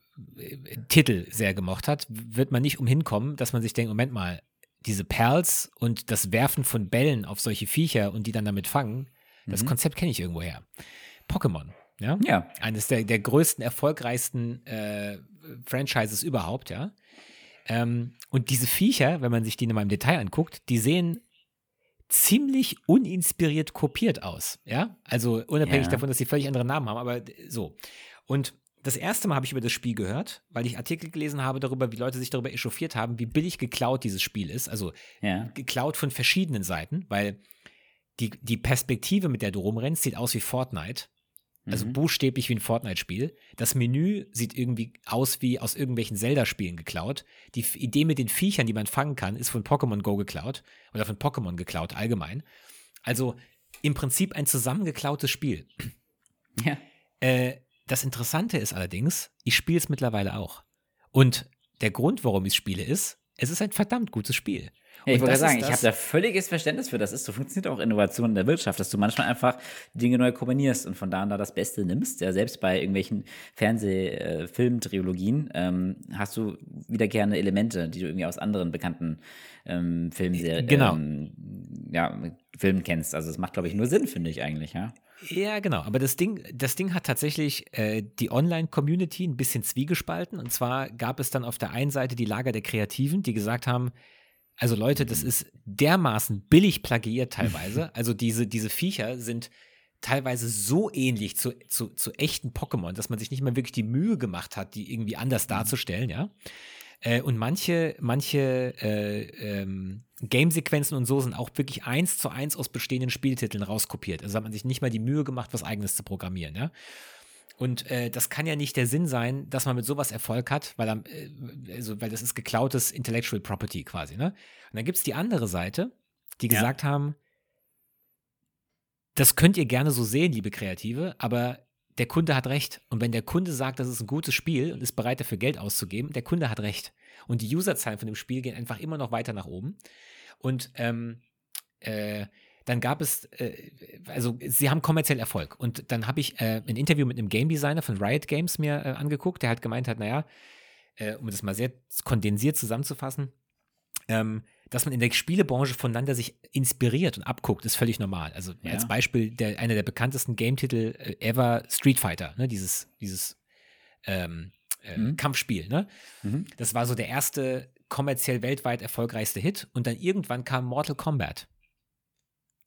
Titel sehr gemocht hat, wird man nicht umhin kommen, dass man sich denkt, Moment mal, diese Perls und das Werfen von Bällen auf solche Viecher und die dann damit fangen, das mhm. Konzept kenne ich irgendwoher. Pokémon. Ja. Ja. Eines der, der größten, erfolgreichsten äh, Franchises überhaupt, ja. Ähm, und diese Viecher, wenn man sich die in meinem Detail anguckt, die sehen ziemlich uninspiriert kopiert aus, ja. Also unabhängig Ja. davon, dass sie völlig andere Namen haben, aber so. Und das erste Mal habe ich über das Spiel gehört, weil ich Artikel gelesen habe darüber, wie Leute sich darüber echauffiert haben, wie billig geklaut dieses Spiel ist. Also Ja. geklaut von verschiedenen Seiten, weil die, die Perspektive, mit der du rumrennst, sieht aus wie Fortnite. Also Mhm. buchstäblich wie ein Fortnite-Spiel. Das Menü sieht irgendwie aus wie aus irgendwelchen Zelda-Spielen geklaut. Die Idee mit den Viechern, die man fangen kann, ist von Pokémon Go geklaut oder von Pokémon geklaut allgemein. Also im Prinzip ein zusammengeklautes Spiel. Ja. Äh, das Interessante ist allerdings, ich spiele es mittlerweile auch. Und der Grund, warum ich es spiele, ist, es ist ein verdammt gutes Spiel. Ja, ich wollte sagen, ich habe da völliges Verständnis für. Das ist, so funktioniert auch Innovation in der Wirtschaft, dass du manchmal einfach Dinge neu kombinierst und von da an da das Beste nimmst. Ja, selbst bei irgendwelchen Fernseh-Film-Trilogien ähm, hast du wiederkehrende Elemente, die du irgendwie aus anderen bekannten ähm, Filmserien, Genau. ähm, ja, Filmen kennst. Also das macht, glaube ich, nur Sinn, finde ich eigentlich, ja. Ja, genau. Aber das Ding, das Ding hat tatsächlich äh, die Online-Community ein bisschen zwiegespalten. Und zwar gab es dann auf der einen Seite die Lager der Kreativen, die gesagt haben, also Leute, das ist dermaßen billig plagiiert teilweise. Also diese, diese Viecher sind teilweise so ähnlich zu, zu, zu echten Pokémon, dass man sich nicht mal wirklich die Mühe gemacht hat, die irgendwie anders darzustellen, ja. Äh, und manche, manche äh, ähm, Game-Sequenzen und so sind auch wirklich eins zu eins aus bestehenden Spieltiteln rauskopiert. Also hat man sich nicht mal die Mühe gemacht, was eigenes zu programmieren, ja. Und äh, das kann ja nicht der Sinn sein, dass man mit sowas Erfolg hat, weil, äh, also, weil das ist geklautes Intellectual Property quasi, ne? Und dann gibt es die andere Seite, die Ja. gesagt haben, das könnt ihr gerne so sehen, liebe Kreative, aber der Kunde hat recht. Und wenn der Kunde sagt, das ist ein gutes Spiel und ist bereit dafür Geld auszugeben, der Kunde hat recht. Und die Userzahlen von dem Spiel gehen einfach immer noch weiter nach oben. Und ähm, äh, dann gab es, äh, also sie haben kommerziell Erfolg. Und dann habe ich äh, ein Interview mit einem Game Designer von Riot Games mir äh, angeguckt, der halt gemeint hat, naja, äh, um das mal sehr kondensiert zusammenzufassen, ähm, dass man in der Spielebranche voneinander sich inspiriert und abguckt, ist völlig normal. Also Ja. als Beispiel der, einer der bekanntesten Game-Titel äh, ever, Street Fighter, ne? dieses, dieses ähm, äh, Mhm. Kampfspiel. Ne? Mhm. Das war so der erste kommerziell weltweit erfolgreichste Hit und dann irgendwann kam Mortal Kombat.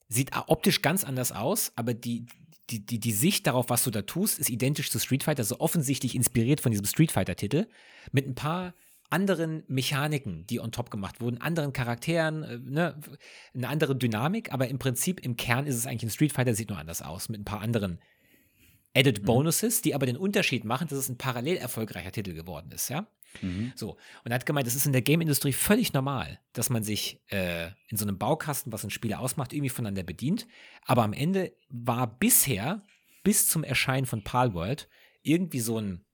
Sieht optisch ganz anders aus, aber die, die, die, die Sicht darauf, was du da tust, ist identisch zu Street Fighter, so offensichtlich inspiriert von diesem Street Fighter-Titel, mit ein paar anderen Mechaniken, die on top gemacht wurden, anderen Charakteren, äh, ne, eine andere Dynamik, aber im Prinzip im Kern ist es eigentlich ein Street Fighter, sieht nur anders aus, mit ein paar anderen Added Bonuses, die aber den Unterschied machen, dass es ein parallel erfolgreicher Titel geworden ist, ja. Mhm. So, und er hat gemeint, es ist in der Game-Industrie völlig normal, dass man sich äh, in so einem Baukasten, was ein Spieler ausmacht, irgendwie voneinander bedient. Aber am Ende war bisher, bis zum Erscheinen von Palworld, irgendwie so ein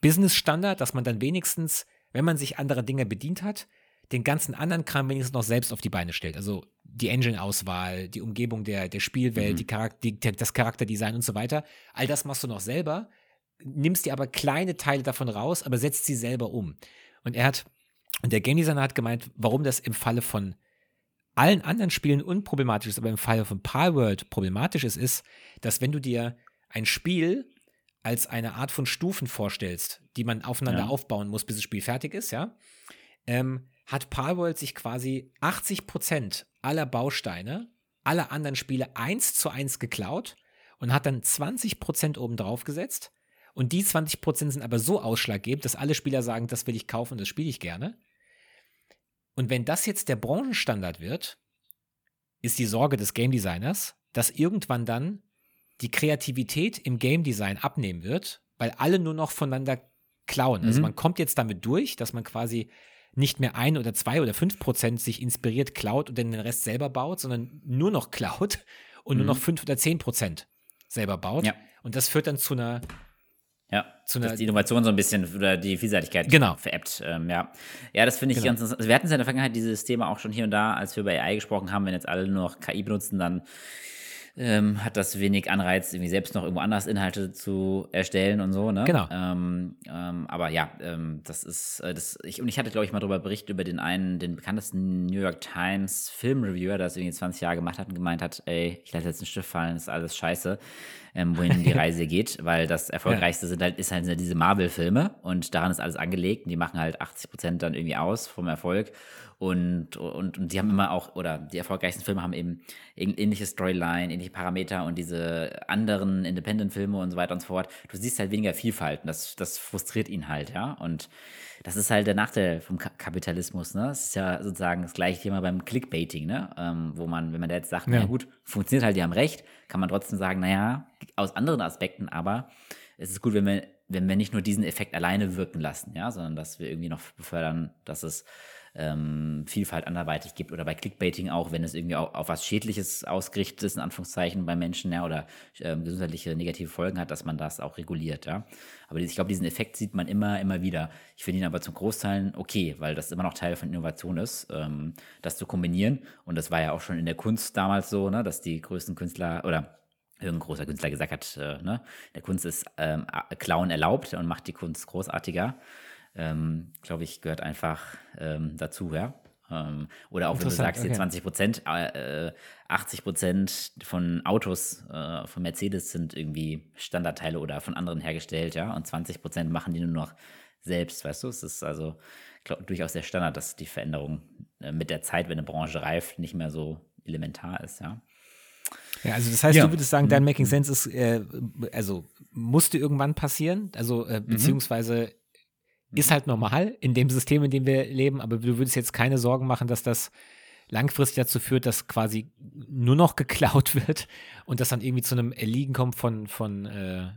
Business-Standard, dass man dann wenigstens, wenn man sich anderer Dinge bedient hat, den ganzen anderen Kram wenigstens noch selbst auf die Beine stellt. Also die Engine-Auswahl, die Umgebung der, der Spielwelt, Mhm. die Charak die, das Charakterdesign und so weiter. All das machst du noch selber, nimmst dir aber kleine Teile davon raus, aber setzt sie selber um. Und er hat, und der Game Designer hat gemeint, warum das im Falle von allen anderen Spielen unproblematisch ist, aber im Falle von Palworld problematisch ist, ist, dass wenn du dir ein Spiel als eine Art von Stufen vorstellst, die man aufeinander Ja. aufbauen muss, bis das Spiel fertig ist, ja, ähm, hat Palworld sich quasi 80% aller Bausteine aller anderen Spiele eins zu eins geklaut und hat dann 20% oben drauf gesetzt. Und die 20% sind aber so ausschlaggebend, dass alle Spieler sagen, das will ich kaufen das spiele ich gerne. Und wenn das jetzt der Branchenstandard wird, ist die Sorge des Game Designers, dass irgendwann dann die Kreativität im Game Design abnehmen wird, weil alle nur noch voneinander klauen. Also Mhm. man kommt jetzt damit durch, dass man quasi nicht mehr ein oder zwei oder fünf Prozent sich inspiriert klaut und dann den Rest selber baut, sondern nur noch klaut und nur Mhm. noch fünf oder zehn Prozent selber baut. Ja. Und das führt dann zu einer Ja, Zu dass die Innovation so ein bisschen oder die Vielseitigkeit Genau. veräppt. Ähm, ja. ja, das finde ich Genau. ganz interessant. Wir hatten es ja in der Vergangenheit dieses Thema auch schon hier und da, als wir über AI gesprochen haben, wenn jetzt alle nur noch KI benutzen, dann ähm, hat das wenig Anreiz, irgendwie selbst noch irgendwo anders Inhalte zu erstellen und so, ne? Genau. Ähm, ähm, aber ja, ähm, das ist, äh, das, ich, und ich hatte, glaube ich, mal darüber berichtet, über den einen, den bekanntesten New York Times Filmreviewer, der das irgendwie 20 Jahre gemacht hat und gemeint hat, ey, ich lasse jetzt einen Stift fallen, ist alles scheiße, ähm, wohin die Reise geht, weil das Erfolgreichste ja. sind halt, ist halt diese Marvel-Filme und daran ist alles angelegt und die machen halt 80 Prozent dann irgendwie aus vom Erfolg und, und, und die haben immer auch, oder die erfolgreichsten Filme haben eben ähnliche Storyline, ähnliche Parameter und diese anderen Independent-Filme und so weiter und so fort. Du siehst halt weniger Vielfalt und das, das frustriert ihn halt, ja. Und das ist halt der Nachteil vom Kapitalismus, ne? Das ist ja sozusagen das gleiche Thema beim Clickbaiting, ne? Ähm, wo man, wenn man da jetzt sagt, ja. na gut, funktioniert halt, die haben recht, kann man trotzdem sagen, naja, aus anderen Aspekten, aber es ist gut, wenn wir, wenn wir nicht nur diesen Effekt alleine wirken lassen, ja, sondern dass wir irgendwie noch befördern, dass es ähm, Vielfalt anderweitig gibt oder bei Clickbaiting auch, wenn es irgendwie auch auf was Schädliches ausgerichtet ist, in Anführungszeichen bei Menschen, ja, oder ähm, gesundheitliche negative Folgen hat, dass man das auch reguliert, ja. Aber ich glaube, diesen Effekt sieht man immer, immer wieder. Ich finde ihn aber zum Großteil okay, weil das immer noch Teil von Innovation ist, ähm, das zu kombinieren. Und das war ja auch schon in der Kunst damals so, ne, dass die größten Künstler oder irgendein großer Künstler gesagt hat, äh, ne, der Kunst ist ähm, Clown erlaubt und macht die Kunst großartiger ähm, glaube ich, gehört einfach ähm, dazu, ja. Ähm, oder auch wenn du sagst, okay. 20 Prozent, äh, 80 Prozent von Autos äh, von Mercedes sind irgendwie Standardteile oder von anderen hergestellt, ja, und 20 Prozent machen die nur noch selbst, weißt du? Es ist also glaub, durchaus der Standard, dass die Veränderung äh, mit der Zeit, wenn eine Branche reift, nicht mehr so elementar ist, ja. Ja, also das heißt, ja. du würdest sagen, dein mhm. Making Sense ist, äh, also musste irgendwann passieren, also äh, mhm. beziehungsweise ist halt normal in dem System, in dem wir leben, aber du würdest jetzt keine Sorgen machen, dass das langfristig dazu führt, dass quasi nur noch geklaut wird und das dann irgendwie zu einem Erliegen kommt von, von äh,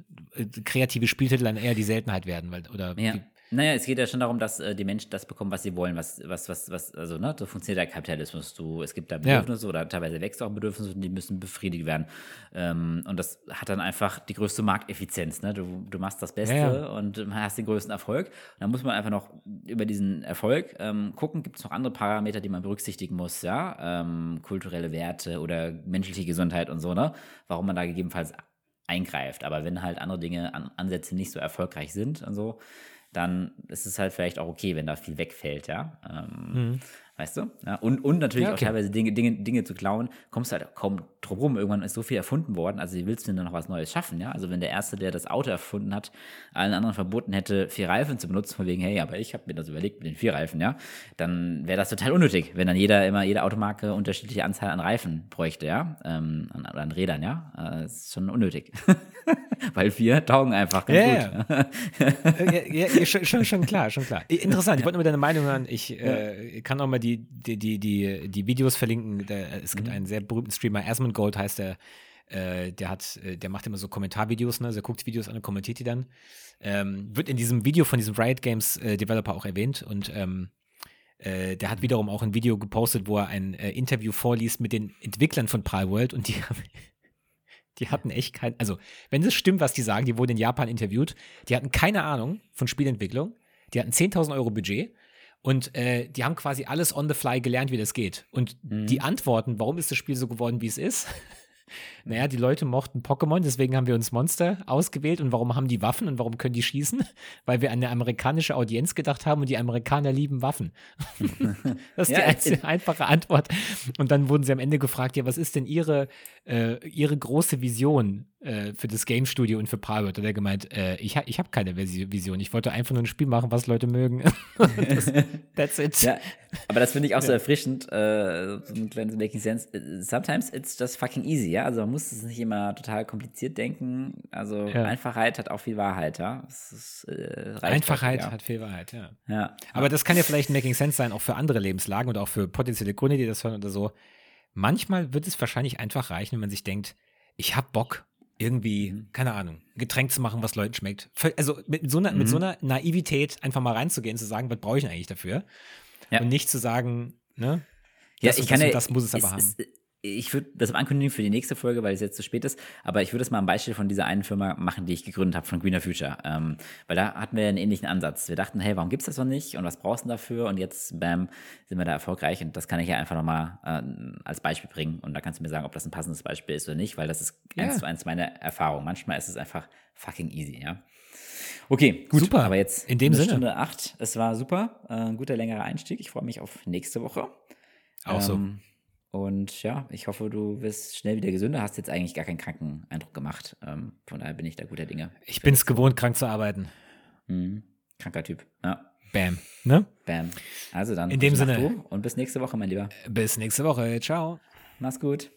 kreative Spieltitel dann eher die Seltenheit werden, weil, oder ja. wie, naja, es geht ja schon darum, dass äh, die Menschen das bekommen, was sie wollen, was, was, was, was, also, ne, so funktioniert der Kapitalismus. Du, es gibt da Bedürfnisse ja. oder teilweise wächst auch Bedürfnisse und die müssen befriedigt werden. Ähm, und das hat dann einfach die größte Markteffizienz, ne? Du, du machst das Beste ja, ja. und hast den größten Erfolg. Und dann muss man einfach noch über diesen Erfolg ähm, gucken, gibt es noch andere Parameter, die man berücksichtigen muss, ja? Ähm, kulturelle Werte oder menschliche Gesundheit und so, ne? Warum man da gegebenenfalls eingreift. Aber wenn halt andere Dinge, an, Ansätze nicht so erfolgreich sind und so, dann ist es halt vielleicht auch okay, wenn da viel wegfällt, ja. Ähm, mhm. Weißt du? Ja, und, und natürlich ja, okay. auch teilweise Dinge, Dinge, Dinge zu klauen, kommst du halt kaum drum rum. Irgendwann ist so viel erfunden worden, also wie willst du denn noch was Neues schaffen, ja? Also wenn der Erste, der das Auto erfunden hat, allen anderen verboten hätte, vier Reifen zu benutzen, von wegen, hey, aber ich habe mir das überlegt mit den vier Reifen, ja, dann wäre das total unnötig, wenn dann jeder immer, jede Automarke unterschiedliche Anzahl an Reifen bräuchte, ja, ähm, an, an Rädern, ja. Äh, das ist schon unnötig. Weil vier taugen einfach ganz ja, gut. Ja. ja, ja, schon, schon klar, schon klar. Interessant, ich wollte nur deine Meinung hören. Ich äh, kann auch mal die die, die, die, die, Videos verlinken. Es gibt mhm. einen sehr berühmten Streamer, Asmund Gold heißt der. Äh, der hat, äh, der macht immer so Kommentarvideos, ne? Also er guckt Videos an und kommentiert die dann. Ähm, wird in diesem Video von diesem Riot Games äh, Developer auch erwähnt und ähm, äh, der hat wiederum auch ein Video gepostet, wo er ein äh, Interview vorliest mit den Entwicklern von World und die haben die hatten echt kein, also wenn es stimmt, was die sagen, die wurden in Japan interviewt, die hatten keine Ahnung von Spielentwicklung, die hatten 10.000 Euro Budget und äh, die haben quasi alles on the fly gelernt, wie das geht. Und mhm. die Antworten, warum ist das Spiel so geworden, wie es ist, naja, die Leute mochten Pokémon, deswegen haben wir uns Monster ausgewählt. Und warum haben die Waffen und warum können die schießen? Weil wir an eine amerikanische Audienz gedacht haben und die Amerikaner lieben Waffen. das ist ja, die einzige, einfache Antwort. Und dann wurden sie am Ende gefragt, ja, was ist denn ihre, äh, ihre große Vision äh, für das Game Studio und für Private? Und er gemeint, äh, ich, ha ich habe keine Vision. Ich wollte einfach nur ein Spiel machen, was Leute mögen. das, that's it. Ja, aber das finde ich auch so erfrischend, äh, so ein kleines Making Sense. Sometimes it's just fucking easy, ja. Also man muss es nicht immer total kompliziert denken. Also ja. Einfachheit hat auch viel Wahrheit, ja. Ist, äh, Einfachheit auch, hat viel Wahrheit, ja. ja. Aber das kann ja vielleicht ein Making Sense sein, auch für andere Lebenslagen und auch für potenzielle Kunden, die das hören oder so. Manchmal wird es wahrscheinlich einfach reichen, wenn man sich denkt, ich habe Bock, irgendwie, mhm. keine Ahnung, Getränk zu machen, was Leuten schmeckt. Also mit so einer, mhm. mit so einer Naivität einfach mal reinzugehen, zu sagen, was brauche ich eigentlich dafür? Ja. Und nicht zu sagen, ne? Ja, ich kann das, ja, das muss es aber ist, haben. Ist, ich würde das ankündigen für die nächste Folge, weil es jetzt zu spät ist, aber ich würde es mal am Beispiel von dieser einen Firma machen, die ich gegründet habe, von Greener Future. Ähm, weil da hatten wir einen ähnlichen Ansatz. Wir dachten, hey, warum gibt es das noch nicht und was brauchst du dafür? Und jetzt, bam, sind wir da erfolgreich und das kann ich ja einfach nochmal äh, als Beispiel bringen. Und da kannst du mir sagen, ob das ein passendes Beispiel ist oder nicht, weil das ist ja. eins zu eins meine Erfahrung. Manchmal ist es einfach fucking easy, ja. Okay, gut. Super. Aber jetzt in dem Sinne. Stunde acht. Es war super. Äh, ein guter längerer Einstieg. Ich freue mich auf nächste Woche. Auch ähm, so. Und ja, ich hoffe, du wirst schnell wieder gesünder. Hast jetzt eigentlich gar keinen kranken Eindruck gemacht. Ähm, von daher bin ich da guter Dinge. Ich bin es gewohnt, krank zu arbeiten. Mhm. Kranker Typ. Ja. Bam. Ne? Bam. Also dann. In dem Sinne. Und bis nächste Woche, mein Lieber. Bis nächste Woche. Ciao. Mach's gut.